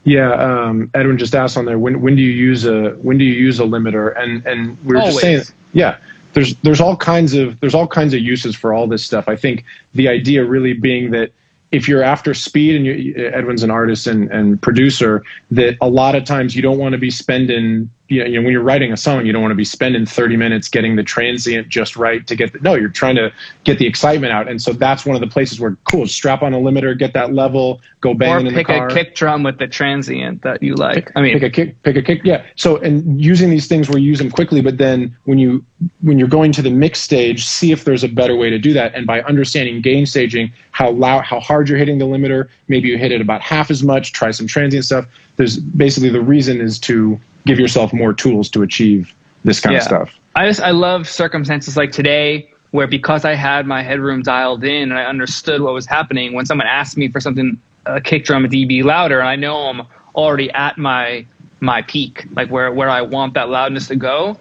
Yeah, um, Edwin just asked on there when when do you use a when do you use a limiter? And and we were just saying, yeah, there's there's all kinds of there's all kinds of uses for all this stuff. I think the idea really being that if you're after speed and you, Edwin's an artist and, and producer, that a lot of times you don't want to be spending, you know, you know, when you're writing a song, you don't want to be spending 30 minutes getting the transient just right to get the, no, you're trying to get the excitement out. And so that's one of the places where cool, strap on a limiter, get that level, go Or banging in the pick car a kick drum with the transient that you like. I mean, pick a kick, pick a kick. Yeah. So, and using these things where you use them quickly, but then when you when you're going to the mix stage, see if there's a better way to do that. And by understanding gain staging, how loud, how hard you're hitting the limiter, maybe you hit it about half as much. Try some transient stuff. There's basically the reason is to give yourself more tools to achieve this kind of stuff. I just I love circumstances like today where because I had my headroom dialed in and I understood what was happening, when someone asked me for something a kick drum a dB louder, and I know I'm already at my my peak, like where where I want that loudness to go.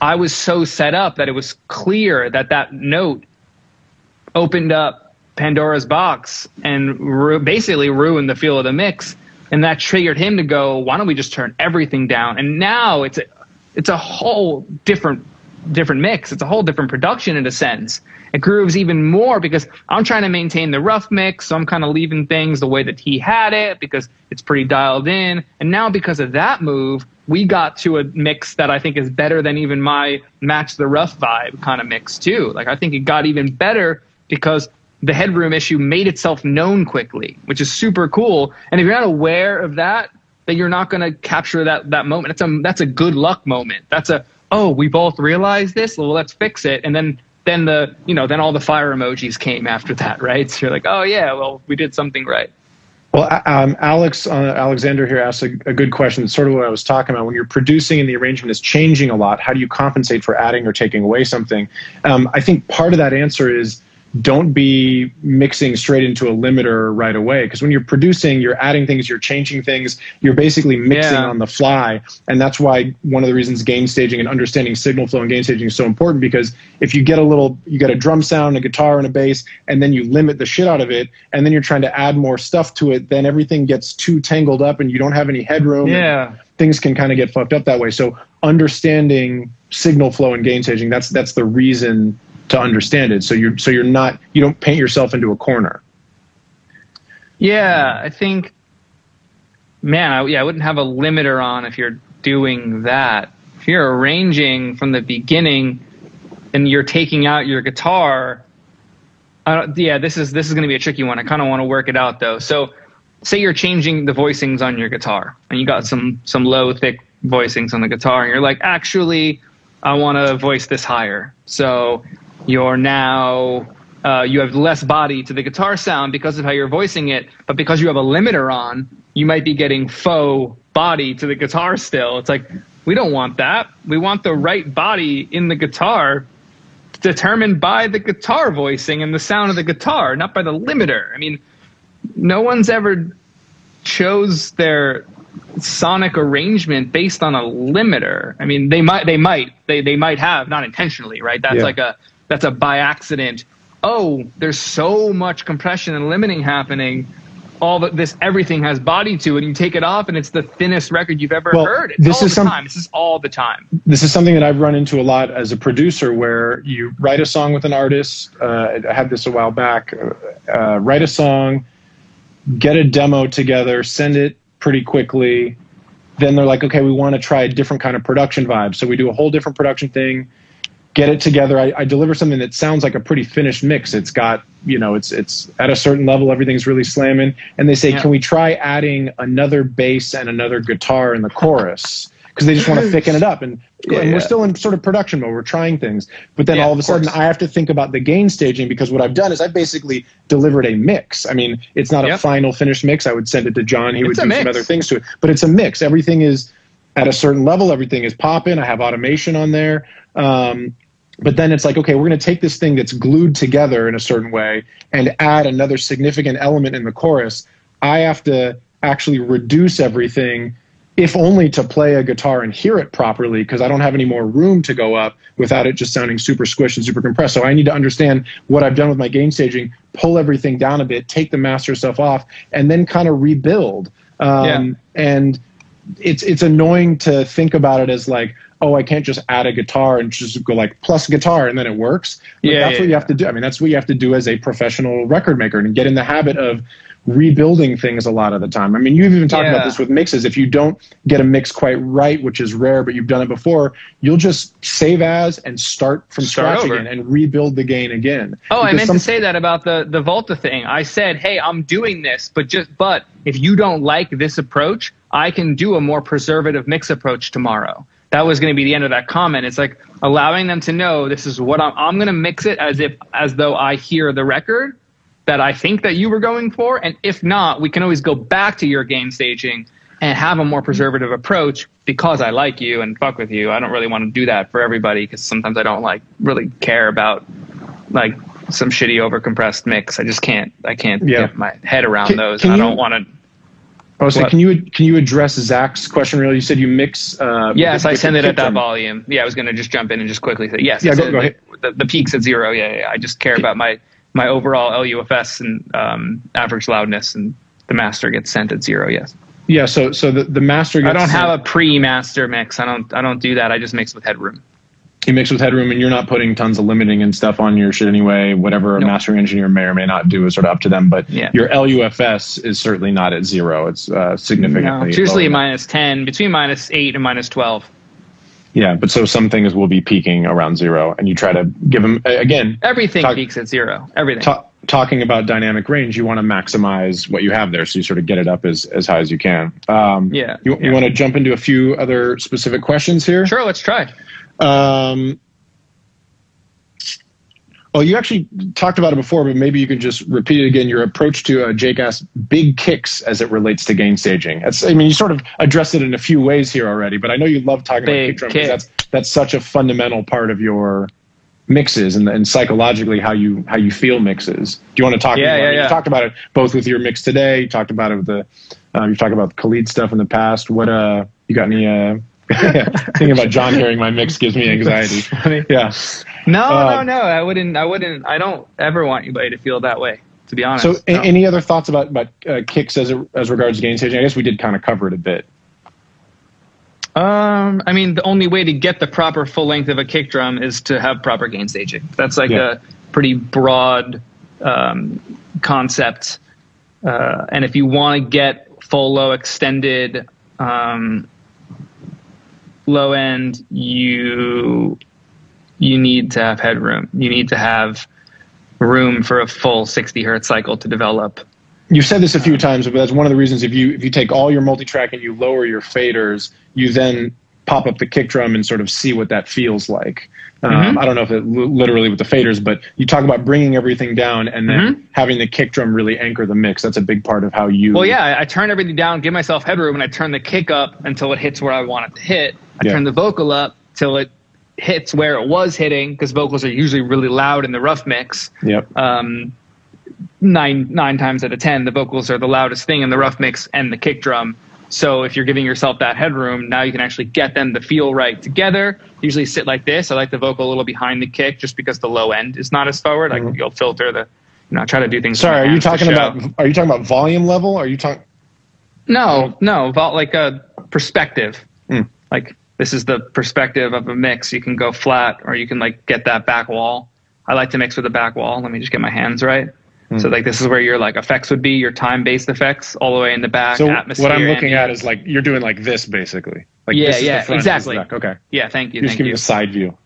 I was so set up that it was clear that that note opened up Pandora's box and ru- basically ruined the feel of the mix. And that triggered him to go, why don't we just turn everything down? And now it's a, it's a whole different different mix. It's a whole different production in a sense. It grooves even more because I'm trying to maintain the rough mix, so I'm kind of leaving things the way that he had it because it's pretty dialed in. And now because of that move, we got to a mix that I think is better than even my match the rough vibe kind of mix too. Like I think it got even better because the headroom issue made itself known quickly, which is super cool. And if you're not aware of that, then you're not going to capture that that moment. That's a that's a good luck moment. That's a oh, we both realized this. Well, let's fix it. And then then the you know then all the fire emojis came after that, right? So you're like, oh yeah, well we did something right. Well, um, Alex uh, Alexander here asked a, a, good question. It's sort of what I was talking about. When you're producing and the arrangement is changing a lot, how do you compensate for adding or taking away something? Um, I think part of that answer is don't be mixing straight into a limiter right away. Because when you're producing you're adding things you're changing things you're basically mixing yeah. on the fly. And that's why one of the reasons gain staging and understanding signal flow and gain staging is so important because if you get a little you get a drum sound a guitar and a bass and then you limit the shit out of it and then you're trying to add more stuff to it then everything gets too tangled up and you don't have any headroom yeah. things can kind of get fucked up that way. So understanding signal flow and gain staging that's that's the reason to understand it. So you're so you're not you don't paint yourself into a corner. Yeah, I think, man, I, yeah, I wouldn't have a limiter on if you're doing that. If you're arranging from the beginning and you're taking out your guitar, yeah, this is this is going to be a tricky one. I kind of want to work it out though. So, say you're changing the voicings on your guitar, and you got some some low, thick voicings on the guitar, and you're like, actually, I want to voice this higher. So you're now uh, you have less body to the guitar sound because of how you're voicing it, but because you have a limiter on, you might be getting faux body to the guitar still. It's like, we don't want that. We want the right body in the guitar determined by the guitar voicing and the sound of the guitar, not by the limiter. I mean, no one's ever chose their sonic arrangement based on a limiter. I mean, they might, they might, they, they might have, not intentionally, right? That's yeah. like a, that's a by accident. Oh, there's so much compression and limiting happening. All the, this, everything has body to it. And you take it off, and it's the thinnest record you've ever well, heard. It's this all is the some, time. This is all the time. This is something that I've run into a lot as a producer, where you write a song with an artist. Uh, I had this a while back. Uh, write a song, get a demo together, send it pretty quickly. Then they're like, okay, we want to try a different kind of production vibe. So we do a whole different production thing get it together. I, I, deliver something that sounds like a pretty finished mix. It's got, you know, it's it's at a certain level, everything's really slamming. And they say, yeah. can we try adding another bass and another guitar in the chorus? Because they just want to thicken it up. And, yeah, and we're still in sort of production mode. We're trying things. But then all of a sudden, I have to think about the gain staging because what I've done is I basically delivered a mix. I mean, it's not a final finished mix. I would send it to John. He it's would do mix. some other things to it. But it's a mix. Everything is at a certain level. Everything is popping. I have automation on there. Um, but then it's like okay we're going to take this thing that's glued together in a certain way and add another significant element in the chorus. I have to actually reduce everything if only to play a guitar and hear it properly because i don't have any more room to go up without it just sounding super squished and super compressed. So i need to understand what i've done with my gain staging pull everything down a bit take the master stuff off and then kind of rebuild. Um, yeah. and it's it's annoying to think about it as like oh, I can't just add a guitar and just go like plus guitar and then it works. Like, yeah, that's yeah, what you have to do. I mean, that's what you have to do as a professional record maker and get in the habit of rebuilding things a lot of the time. I mean, you've even talked yeah. about this with mixes. If you don't get a mix quite right, which is rare, but you've done it before, you'll just save as and start from start scratch over. again and rebuild the gain again. Oh, because I meant some- to say that about the the Volta thing. I said, "Hey, I'm doing this, but just but if you don't like this approach, I can do a more preservative mix approach tomorrow." That was going to be the end of that comment. It's like allowing them to know this is what I'm, I'm going to mix it as if, as though I hear the record that I think that you were going for. And if not, we can always go back to your gain staging and have a more preservative approach because I like you and fuck with you. I don't really want to do that for everybody because sometimes I don't like really care about like some shitty overcompressed mix. I just can't, I can't yeah. get my head around can, those. Can I don't want to Oh, so can you can you address Zach's question? Really, you said you mix. Uh, yes, I send it at that volume. Yeah, I was going to just jump in and just quickly say yes. Yeah, go, go ahead. The, the, peaks at zero. Yeah, yeah, I just care about my my overall LUFS and um, average loudness, and the master gets sent at zero. Yes. Yeah. So so the the master. Gets I don't have a pre-master mix. I don't I don't do that. I just mix with headroom you mix with headroom and you're not putting tons of limiting and stuff on your shit anyway. Whatever a mastering engineer may or may not do is sort of up to them. But yeah. your LUFS is certainly not at zero. It's uh, significantly. No, it's usually minus 10, between minus 8 and minus 12. Yeah, but so some things will be peaking around zero, and you try to give them again. Everything talk, peaks at zero. Everything. Talk, talking about dynamic range, you want to maximize what you have there, so you sort of get it up as, as high as you can. Um, Yeah, You, you want to jump into a few other specific questions here? Sure, let's try. Um, well, you actually talked about it before, but maybe you can just repeat it again. Your approach to uh, Jake asked big kicks as it relates to gain staging. That's, I mean, you sort of addressed it in a few ways here already, but I know you love talking Big about kick drum kick. because that's that's such a fundamental part of your mixes and, and psychologically how you how you feel mixes. Do you want to talk? Yeah, about yeah, it? You talked about it both with your mix today. You talked about it with the uh, you talked about the Khalid stuff in the past. What uh, you got any? Uh, thinking about John hearing my mix gives me anxiety. Yeah. No, no, no. I wouldn't. I wouldn't. I don't ever want anybody to feel that way. To be honest. So, No. any other thoughts about about uh, kicks as as regards gain staging? I guess we did kind of cover it a bit. Um, I mean, the only way to get the proper full length of a kick drum is to have proper gain staging. That's like Yeah. a pretty broad um, concept. Uh, and if you want to get full low extended um, low end, you you need to have headroom. You need to have room for a full 60 hertz cycle to develop. You've said this a few times, but that's one of the reasons. If you if you take all your multi-track and you lower your faders, you then pop up the kick drum and sort of see what that feels like. Um, Mhm. I don't know if it literally with the faders, but you talk about bringing everything down and then Mhm. having the kick drum really anchor the mix. That's a big part of how you. Well, yeah, I, I turn everything down, give myself headroom, and I turn the kick up until it hits where I want it to hit. I Yeah. turn the vocal up till it hits where it was hitting, because vocals are usually really loud in the rough mix. Yep. Um, nine nine times out of ten, the vocals are the loudest thing in the rough mix and the kick drum. So if you're giving yourself that headroom, now you can actually get them to feel right together. Usually sit like this. I like the vocal a little behind the kick, just because the low end is not as forward. Like you'll filter the, you know, try to do things. Sorry, are you talking about are you talking about volume level? Are you talking? No, no, about like a perspective. Hmm. Like this is the perspective of a mix. You can go flat or you can like get that back wall. I like to mix with a back wall. Let me just get my hands right. Hmm. So like this is where your like effects would be, your time based effects all the way in the back. So atmosphere, what I'm looking at is like you're doing like this basically. Like Yeah, this is the yeah, front, this is the exactly. Okay. Yeah, thank you, You just thank give me you. the side view.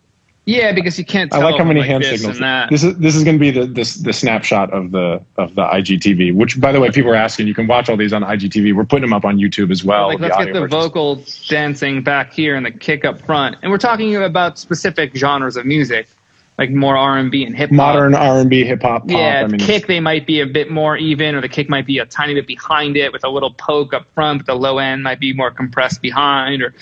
Yeah, because you can't. I like how many like hand this signals. That. This is this is going to be the this the snapshot of the of the IGTV. Which, by the way, people are asking. You can watch all these on IGTV. We're putting them up on YouTube as well. like let's get the versions. vocal dancing back here and the kick up front, and we're talking about specific genres of music, like more R and B and hip hop. modern R and B, hip hop. Yeah, I mean, kick they might be a bit more even, or the kick might be a tiny bit behind it with a little poke up front, but the low end might be more compressed behind, or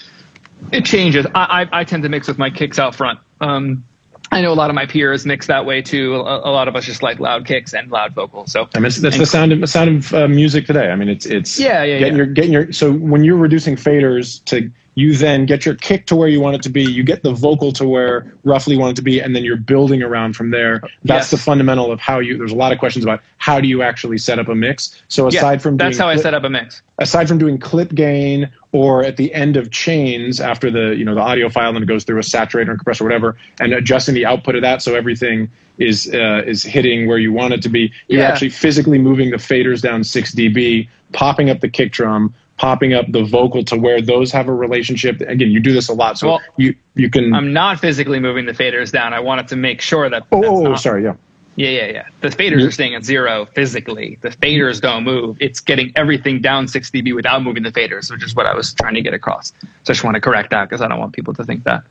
it changes. I I, I tend to mix with my kicks out front. Um, I know a lot of my peers mix that way too. A, a lot of us just like loud kicks and loud vocals. So I mean, that's the sound of the sound of uh, music today. I mean, it's it's Yeah, yeah, getting yeah. your getting your. So when you're reducing faders to you then get your kick to where you want it to be. You get the vocal to where roughly you want it to be, and then you're building around from there. That's Yes. the fundamental of how you. There's a lot of questions about how do you actually set up a mix. So aside from that's doing how I set up a mix. aside from doing clip gain or at the end of chains after the you know the audio file and it goes through a saturator and compressor or whatever and adjusting the output of that so everything is uh, is hitting where you want it to be you're Yeah. actually physically moving the faders down 6 dB popping up the kick drum popping up the vocal to where those have a relationship again you do this a lot so Well, you you can I'm not physically moving the faders down. I wanted to make sure that. oh, oh, oh, not- sorry yeah Yeah, yeah, yeah. The faders Yeah. are staying at zero physically. The faders don't move. It's getting everything down 6 dB without moving the faders, which is what I was trying to get across. So I just want to correct that because I don't want people to think that.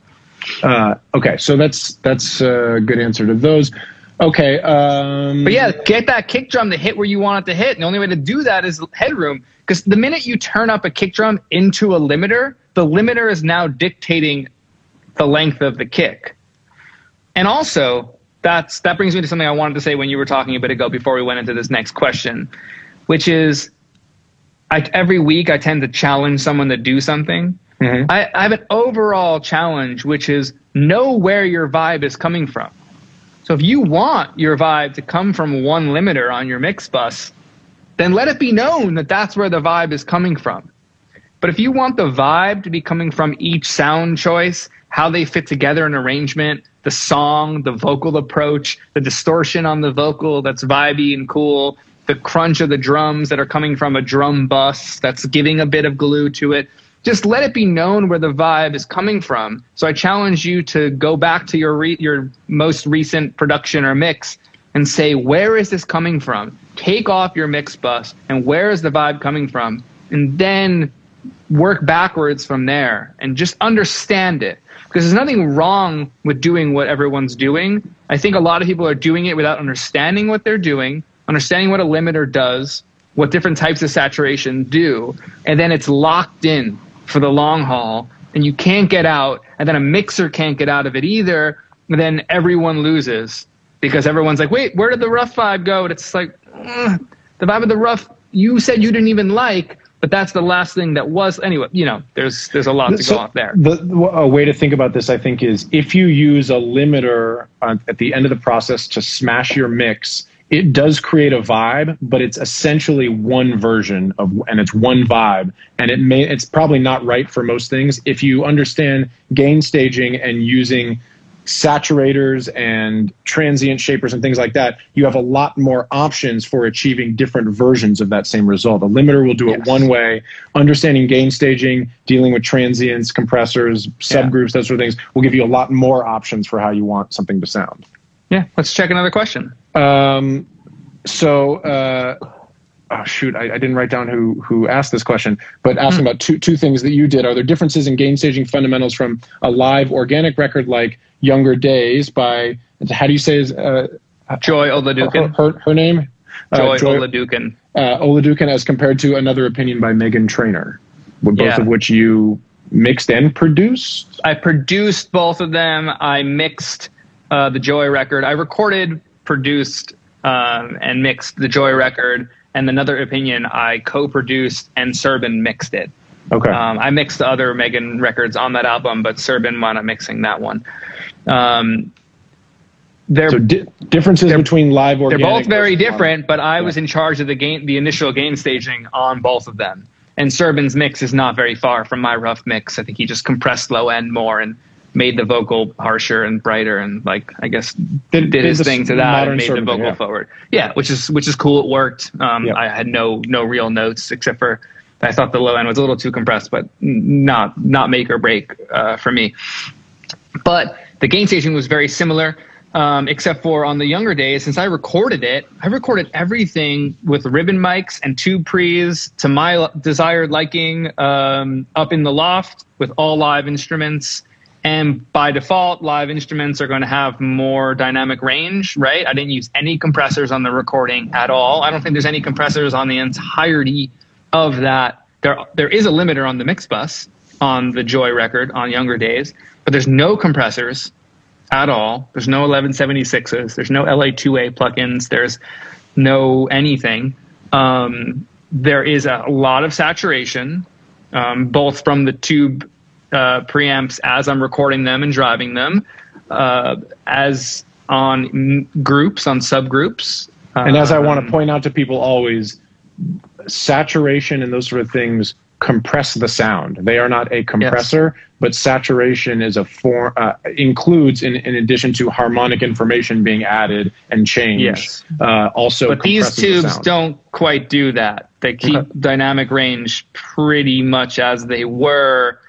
uh, okay so that's that's a good answer to those okay um But yeah, get that kick drum to hit where you want it to hit. And the only way to do that is headroom. Because the minute you turn up a kick drum into a limiter, the limiter is now dictating the length of the kick. And also, that's that brings me to something I wanted to say when you were talking a bit ago before we went into this next question, which is I, every week I tend to challenge someone to do something. Mhm. I, I have an overall challenge, which is know where your vibe is coming from. So if you want your vibe to come from one limiter on your mix bus, then let it be known that that's where the vibe is coming from. But if you want the vibe to be coming from each sound choice, how they fit together in arrangement, the song, the vocal approach, the distortion on the vocal that's vibey and cool, the crunch of the drums that are coming from a drum bus that's giving a bit of glue to it, just let it be known where the vibe is coming from. So I challenge you to go back to your re- your most recent production or mix and and say, where is this coming from? Take off your mix bus and where is the vibe coming from? And then work backwards from there and just understand it. Because there's nothing wrong with doing what everyone's doing. I think a lot of people are doing it without understanding what they're doing, understanding what a limiter does, what different types of saturation do, and then it's locked in for the long haul and you can't get out, and then a mixer can't get out of it either, then everyone loses because everyone's like, wait, where did the rough vibe go? And it's like, uh, the vibe of the rough you said you didn't even like, but that's the last thing that was anyway. You know, there's there's a lot to so go off there. The, a way to think about this, I think, is if you use a limiter on, at the end of the process to smash your mix, it does create a vibe, but it's essentially one version of, and it's one vibe, and it may, it's probably not right for most things. If you understand gain staging and using saturators and transient shapers and things like that, you have a lot more options for achieving different versions of that same result. A limiter will do it yes. one way. Understanding gain staging, dealing with transients, compressors, subgroups, yeah. those sort of things will give you a lot more options for how you want something to sound. Yeah, let's check another question. Um, so, uh, oh shoot, I, I, didn't write down who who asked this question, but asking mm-hmm. about two two things that you did. Are there differences in gain staging fundamentals from a live organic record like Younger Days by how do you say his uh, Joy Oladokun? Her, her, her name? Joy, uh, Joy Oladokun. Uh, Oladokun, as compared to another opinion by Meghan Trainor, both yeah. of which you mixed and produced. I produced both of them. I mixed uh, the Joy record. I recorded, produced, um, and mixed the Joy record. And another opinion, I co-produced and Serban mixed it. Okay. Um, I mixed the other Meghan records on that album, but Serban wound up mixing that one. Um, they're, so di- differences between live organic. They're both very different, but I yeah. was in charge of the game, the initial gain staging on both of them. And Serban's mix is not very far from my rough mix. I think he just compressed low end more and made the vocal harsher and brighter and like I guess did, did his thing to that and made the vocal yeah. forward. Yeah, which is which is cool. It worked. Um, yep. I had no no real notes except for I thought the low end was a little too compressed, but not not make or break uh, for me. But the gain staging was very similar. Um, except for on the younger days, since I recorded it, I recorded everything with ribbon mics and tube pre's to my desired liking um, up in the loft with all live instruments. And by default, live instruments are going to have more dynamic range, right? I didn't use any compressors on the recording at all. I don't think there's any compressors on the entirety of that. There, there is a limiter on the mix bus on the Joy record on younger days, but there's no compressors at all. There's no 1176s. There's no LA2A plugins. There's no anything. Um, there is a lot of saturation, um, both from the tube uh, preamps as I'm recording them and driving them, uh, as on groups, on subgroups. And as I want to um, point out to people always, saturation and those sort of things compress the sound. They are not a compressor, yes. but saturation is a form uh, includes in, in addition to harmonic information being added and changed. Yes. Uh, also, but these tubes the don't quite do that. They keep dynamic range pretty much as they were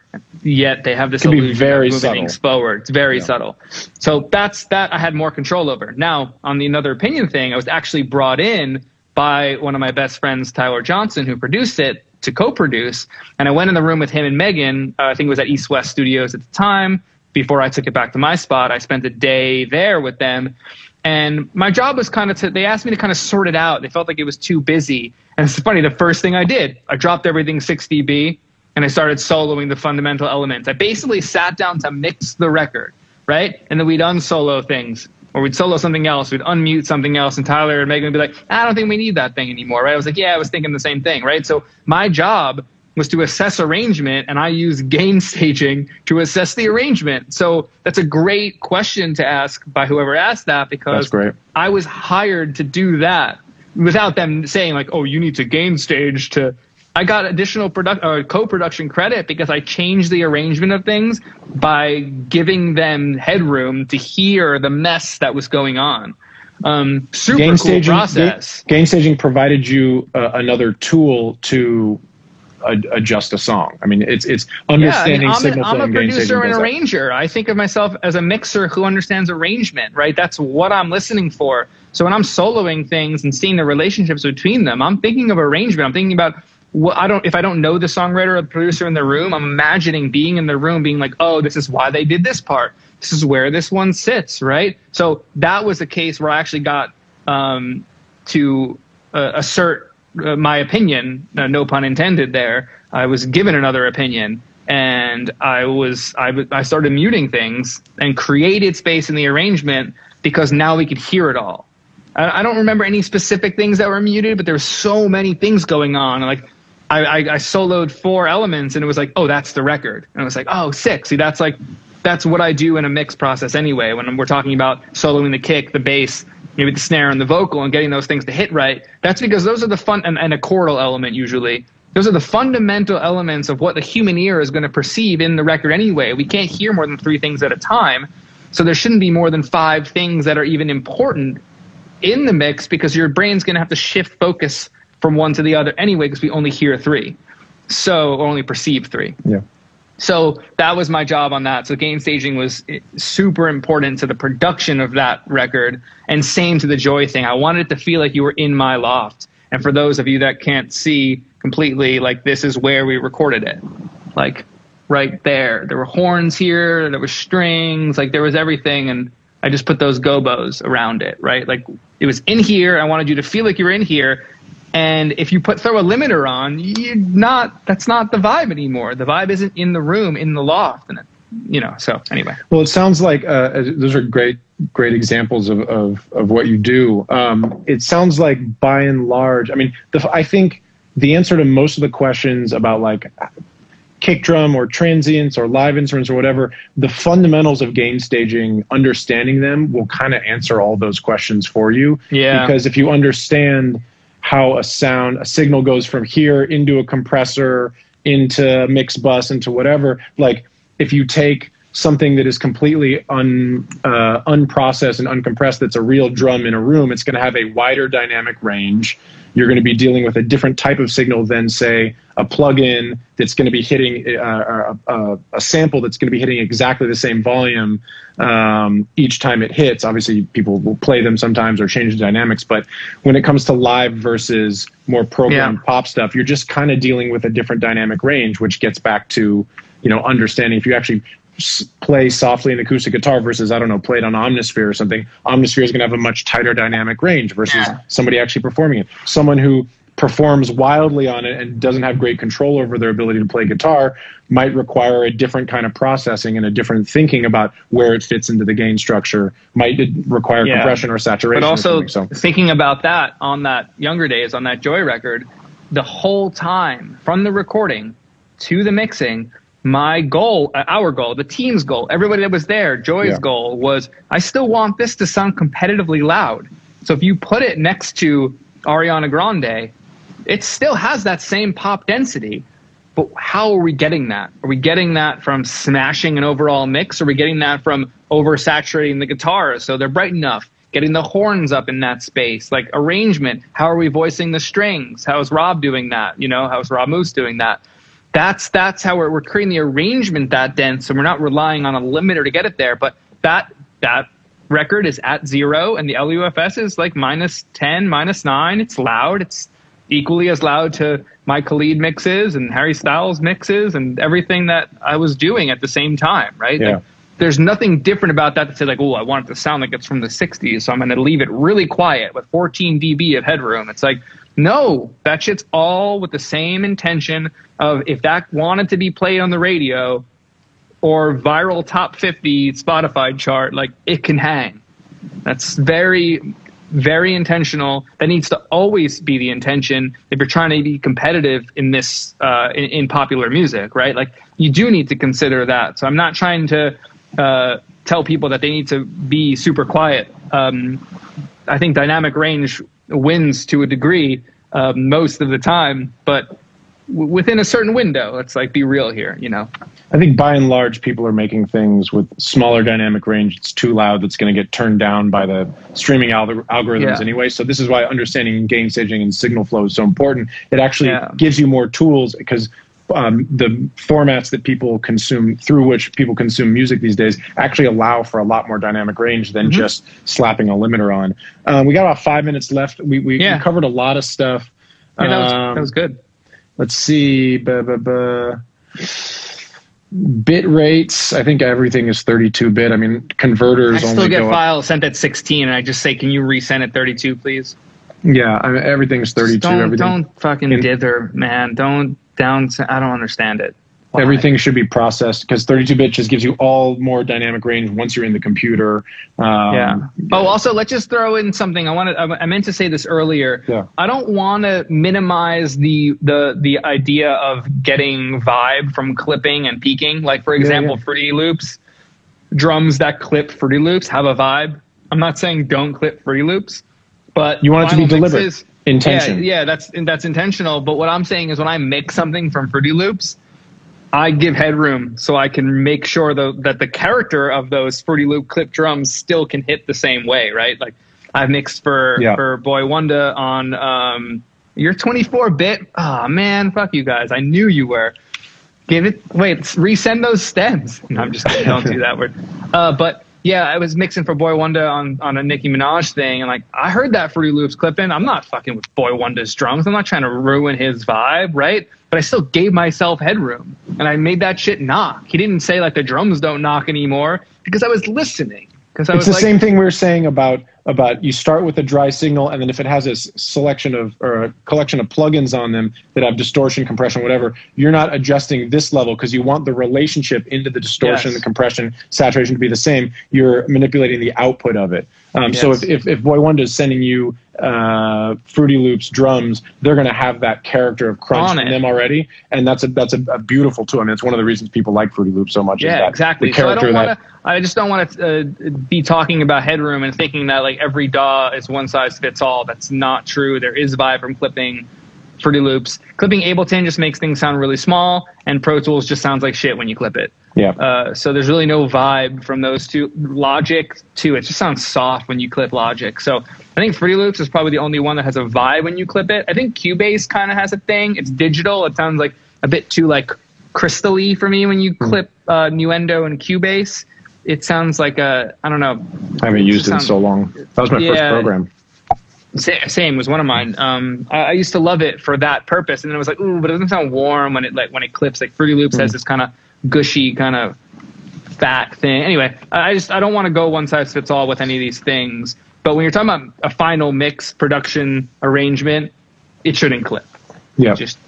yet they have this illusion very of moving subtle. forward. It's very yeah. subtle. So that's that I had more control over. Now, on the another opinion thing, I was actually brought in by one of my best friends, Tyler Johnson, who produced it to co-produce. And I went in the room with him and Meghan. Uh, I think it was at East West Studios at the time. Before I took it back to my spot, I spent a day there with them. And my job was kind of to, they asked me to kind of sort it out. They felt like it was too busy. And it's funny, the first thing I did, I dropped everything 6 dB and I started soloing the fundamental elements. I basically sat down to mix the record, right? And then we'd unsolo things, or we'd solo something else, we'd unmute something else, and Tyler and Meghan would be like, I don't think we need that thing anymore, right? I was like, yeah, I was thinking the same thing, right? So my job was to assess arrangement, and I use gain staging to assess the arrangement. So that's a great question to ask by whoever asked that because I was hired to do that without them saying like, oh, you need to gain stage to I got additional product uh, co-production credit because I changed the arrangement of things by giving them headroom to hear the mess that was going on. Um, super gain cool staging, process. Gain, gain staging provided you uh, another tool to ad- adjust a song. I mean, it's it's understanding yeah, I mean, signal I'm, flow I'm a gain producer and arranger. I think of myself as a mixer who understands arrangement, right? That's what I'm listening for. So when I'm soloing things and seeing the relationships between them, I'm thinking of arrangement. I'm thinking about what I don't if I don't know the songwriter or the producer in the room, I'm imagining being in the room, being like, oh, this is why they did this part. This is where this one sits, right? So that was a case where I actually got um, to uh, assert uh, my opinion, uh, no pun intended there. I was given another opinion and I was I, started muting things and created space in the arrangement because now we could hear it all. I, I don't remember any specific things that were muted, but there were so many things going on. Like I, I, I soloed four elements and it was like, oh, that's the record. And I was like, oh, six. See, that's like that's what I do in a mix process anyway. When we're talking about soloing the kick, the bass, maybe the snare and the vocal, and getting those things to hit right, that's because those are the fun and, and a chordal element usually. Those are the fundamental elements of what the human ear is going to perceive in the record anyway. We can't hear more than three things at a time, so there shouldn't be more than five things that are even important in the mix because your brain's going to have to shift focus from one to the other anyway because we only hear three, so or only perceive three. Yeah. So that was my job on that. So gain staging was eh, super important to the production of that record, and same to the joy thing. I wanted it to feel like you were in my loft. And for those of you that can't see completely, like this is where we recorded it, like right there. There were horns here, there were strings, like there was everything, and I just put those gobos around it, right? Like it was in here. I wanted you to feel like you were in here, and if you put throw a limiter on, you're not. That's not the vibe anymore. The vibe isn't in the room, in the loft, and it, you know. So anyway, Well, it sounds like uh, those are great, great examples of, of, of what you do. Um, it sounds like by and large, I mean, the, I think the answer to most of the questions about like kick drum or transients or live instruments or whatever, the fundamentals of gain staging, understanding them will kind of answer all those questions for you. Yeah. Because if you understand how a sound, a signal goes from here into a compressor, into a mixed bus, into whatever, like if you take something that is completely un, uh, unprocessed and uncompressed that's a real drum in a room, it's going to have a wider dynamic range. You're going to be dealing with a different type of signal than, say, a plug-in that's going to be hitting uh, a, a, sample that's going to be hitting exactly the same volume um, each time it hits. Obviously, people will play them sometimes or change the dynamics, but when it comes to live versus more programmed Yeah. pop stuff, you're just kind of dealing with a different dynamic range, which gets back to you know understanding if you actually play softly an acoustic guitar versus I don't know play it on Omnisphere or something. Omnisphere is going to have a much tighter dynamic range versus Yeah. somebody actually performing it. Someone who performs wildly on it and doesn't have great control over their ability to play guitar might require a different kind of processing and a different thinking about where it fits into the gain structure might uh, require Yeah. compression or saturation but also something. so thinking about that on that younger days on that Joy record, the whole time from the recording to the mixing, my goal, uh, our goal, the team's goal, everybody that was there, Joy's Yeah. goal was I still want this to sound competitively loud. So if you put it next to Ariana Grande, it still has that same pop density. But how are we getting that? Are we getting that from smashing an overall mix? Are we getting that from oversaturating the guitars so they're bright enough? Getting the horns up in that space, like arrangement. How are we voicing the strings? How is Rob doing that? You know, how's Rob Moose doing that? That's that's how we're, we're creating the arrangement that dense, and we're not relying on a limiter to get it there. But that that record is at zero, and the LUFS is like minus ten, minus nine. It's loud. It's equally as loud to my Khalid mixes and Harry Styles mixes and everything that I was doing at the same time, right? Yeah. Like, there's nothing different about that to say like, oh, I want it to sound like it's from the 60s, so I'm going to leave it really quiet with 14 dB of headroom. It's like, no, that shit's all with the same intention of if that wanted to be played on the radio or viral top 50 Spotify chart, like it can hang. That's very, very intentional. That needs to always be the intention if you're trying to be competitive in this uh, in, in popular music, right? Like you do need to consider that. So I'm not trying to uh, tell people that they need to be super quiet. Um, I think dynamic range wins to a degree uh, most of the time, but w- within a certain window. Let's like be real here, you know. I think by and large, people are making things with smaller dynamic range. It's too loud. That's going to get turned down by the streaming algor- algorithms Yeah. anyway. So this is why understanding gain staging and signal flow is so important. It actually Yeah. gives you more tools because um, the formats that people consume through which people consume music these days actually allow for a lot more dynamic range than Mm-hmm. just slapping a limiter on. Um, we got about five minutes left. We, we, Yeah. we covered a lot of stuff. Yeah, that, was, Um, that was good. let's see buh, buh, buh. bit rates i think everything is 32 bit i mean converters. I still only get files sent at 16, and I just say, "Can you resend at 32, please?" yeah I mean, everything's 32 Just don't everything don't fucking In- dither, man. Don't down. I don't understand it. Why? everything should be processed because 32 bit just gives you all more dynamic range once you're in the computer um, Yeah. Oh, also, let's just throw in something. I wanted. I meant to say this earlier. Yeah. I don't want to minimize the the the idea of getting vibe from clipping and peaking. Like for example, yeah. Fruity Loops, drums that clip Fruity Loops have a vibe. I'm not saying don't clip Fruity Loops, but You want it to be deliberate. mixes- Intention. Yeah, yeah, that's that's intentional. But what I'm saying is when I mix something from Fruity Loops, I give headroom so I can make sure though that the character of those Fruity Loop clip drums still can hit the same way, right? Like I've mixed for Yeah. for Boi-1da on um you're 24 bit. Oh man, fuck you guys. I knew you were. Give it wait, resend those stems. No, I'm just kidding. Don't do that word. Uh, but yeah, I was mixing for Boi-1da on, on a Nicki Minaj thing, and like I heard that Fruity Loops clipping. I'm not fucking with Boi-1da's drums. I'm not trying to ruin his vibe, right? But I still gave myself headroom, and I made that shit knock. He didn't say like the drums don't knock anymore because I was listening. Because it's the like, same thing we were saying about about you start with a dry signal and then if it has a selection of or a collection of plugins on them that have distortion compression whatever you're not adjusting this level because you want the relationship into the distortion Yes. the compression saturation to be the same you're manipulating the output of it um, so if, if, if Boi-1da is sending you uh, fruity loops drums they're going to have that character of crunch in them already and that's a that's a, a beautiful tool i mean it's one of the reasons people like fruity loops so much is Yeah, that exactly. the So I character don't that want to. I just don't want to uh, be talking about headroom and thinking that like every DAW is one size fits all. That's not true. There is vibe from clipping Fruity Loops. Clipping Ableton just makes things sound really small, and Pro Tools just sounds like shit when you clip it. yeah Uh, so there's really no vibe from those two. Logic too. It just sounds soft when you clip Logic. So I think Fruity Loops is probably the only one that has a vibe when you clip it. I think Cubase kind of has a thing. It's digital. It sounds like a bit too like crystally for me when you clip uh, Nuendo and Cubase. It sounds like a I don't know. I haven't used it in so long. That was my first program. Sa- Same was one of mine. Um, I, I used to love it for that purpose, and then it was like, ooh, but it doesn't sound warm when it like when it clips. Like Fruity Loops has this kind of gushy, kind of fat thing. Anyway, I I just I don't want to go one size fits all with any of these things. But when you're talking about a final mix, production, arrangement, it shouldn't clip. Yeah. Just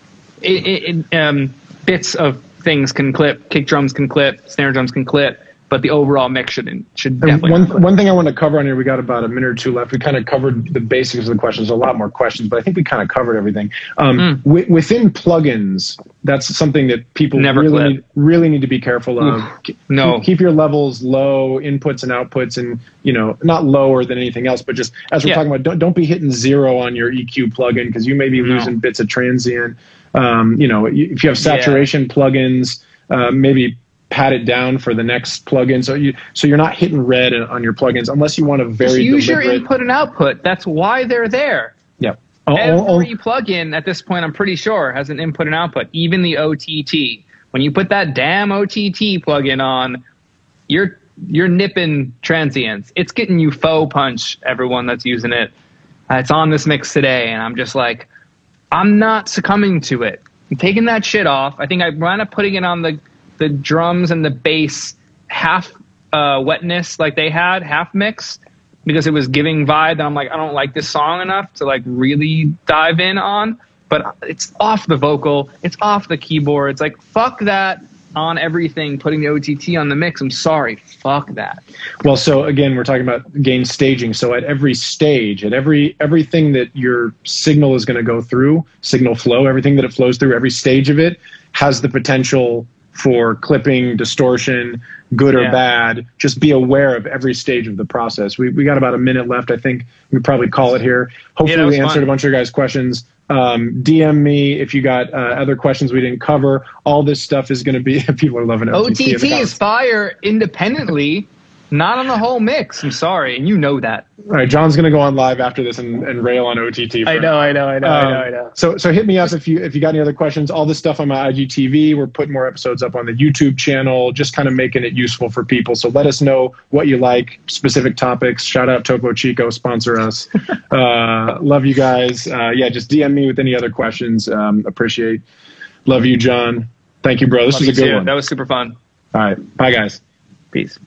it, it, it, um, bits of things can clip. Kick drums can clip. Snare drums can clip. But the overall mix shouldn't should definitely one one thing I want to cover on here, we got about a minute or two left. We kind of covered the basics of the questions. A lot more questions, but I think we kind of covered everything. Um, Hmm. wi- within plugins, that's something that people Never really need, really need to be careful of. Keep- no. keep your levels low, inputs and outputs, and you know not lower than anything else. But just as we're Yeah. talking about, don't don't be hitting zero on your EQ plugin because you may be No. losing bits of transient. Um, you know, if you have saturation plugins, uh, maybe pat it down for the next plugin. So you so you're not hitting red on your plugins unless you want a Just very use your input and output. That's why they're there. Yeah. Oh, oh, oh, Every plugin at this point, I'm pretty sure, has an input and output. Even the OTT. When you put that damn OTT plugin on, you're you're nipping transients. It's getting you faux punch. Everyone that's using it, Uh, it's on this mix today, and I'm just like, I'm not succumbing to it. I'm taking that shit off. I think I wound up putting it on the the drums and the bass half uh, wetness like they had, half mix, because it was giving vibe. And I'm like, I don't like this song enough to like really dive in on. But it's off the vocal, it's off the keyboard. It's like fuck that on everything. Putting the OTT on the mix. I'm sorry, fuck that. Well, so again, we're talking about gain staging. So at every stage, at every everything that your signal is going to go through, signal flow, everything that it flows through, every stage of it has the potential for clipping, distortion, good or Yeah. bad. Just be aware of every stage of the process. We we got about a minute left. I think we probably call it here. Hopefully, was we answered fun. a bunch of your guys' questions. Um, DM me if you got uh, other questions we didn't cover. All this stuff is going to be. people are loving it. OTT is fire independently not on the whole mix. I'm sorry, and you know that. All right, John's going to go on live after this and, and rail on OTT. I know, I know, I know, um, I know, I know. So, so hit me up if you if you got any other questions. All this stuff on my IGTV. We're putting more episodes up on the YouTube channel, just kind of making it useful for people. So let us know what you like, specific topics. Shout out Topo Chico, sponsor us. uh, love you guys. Uh, yeah, just DM me with any other questions. Um, appreciate. Love you, John. Thank you, bro. This love was a good too. one. That was super fun. All right, bye, guys. Peace.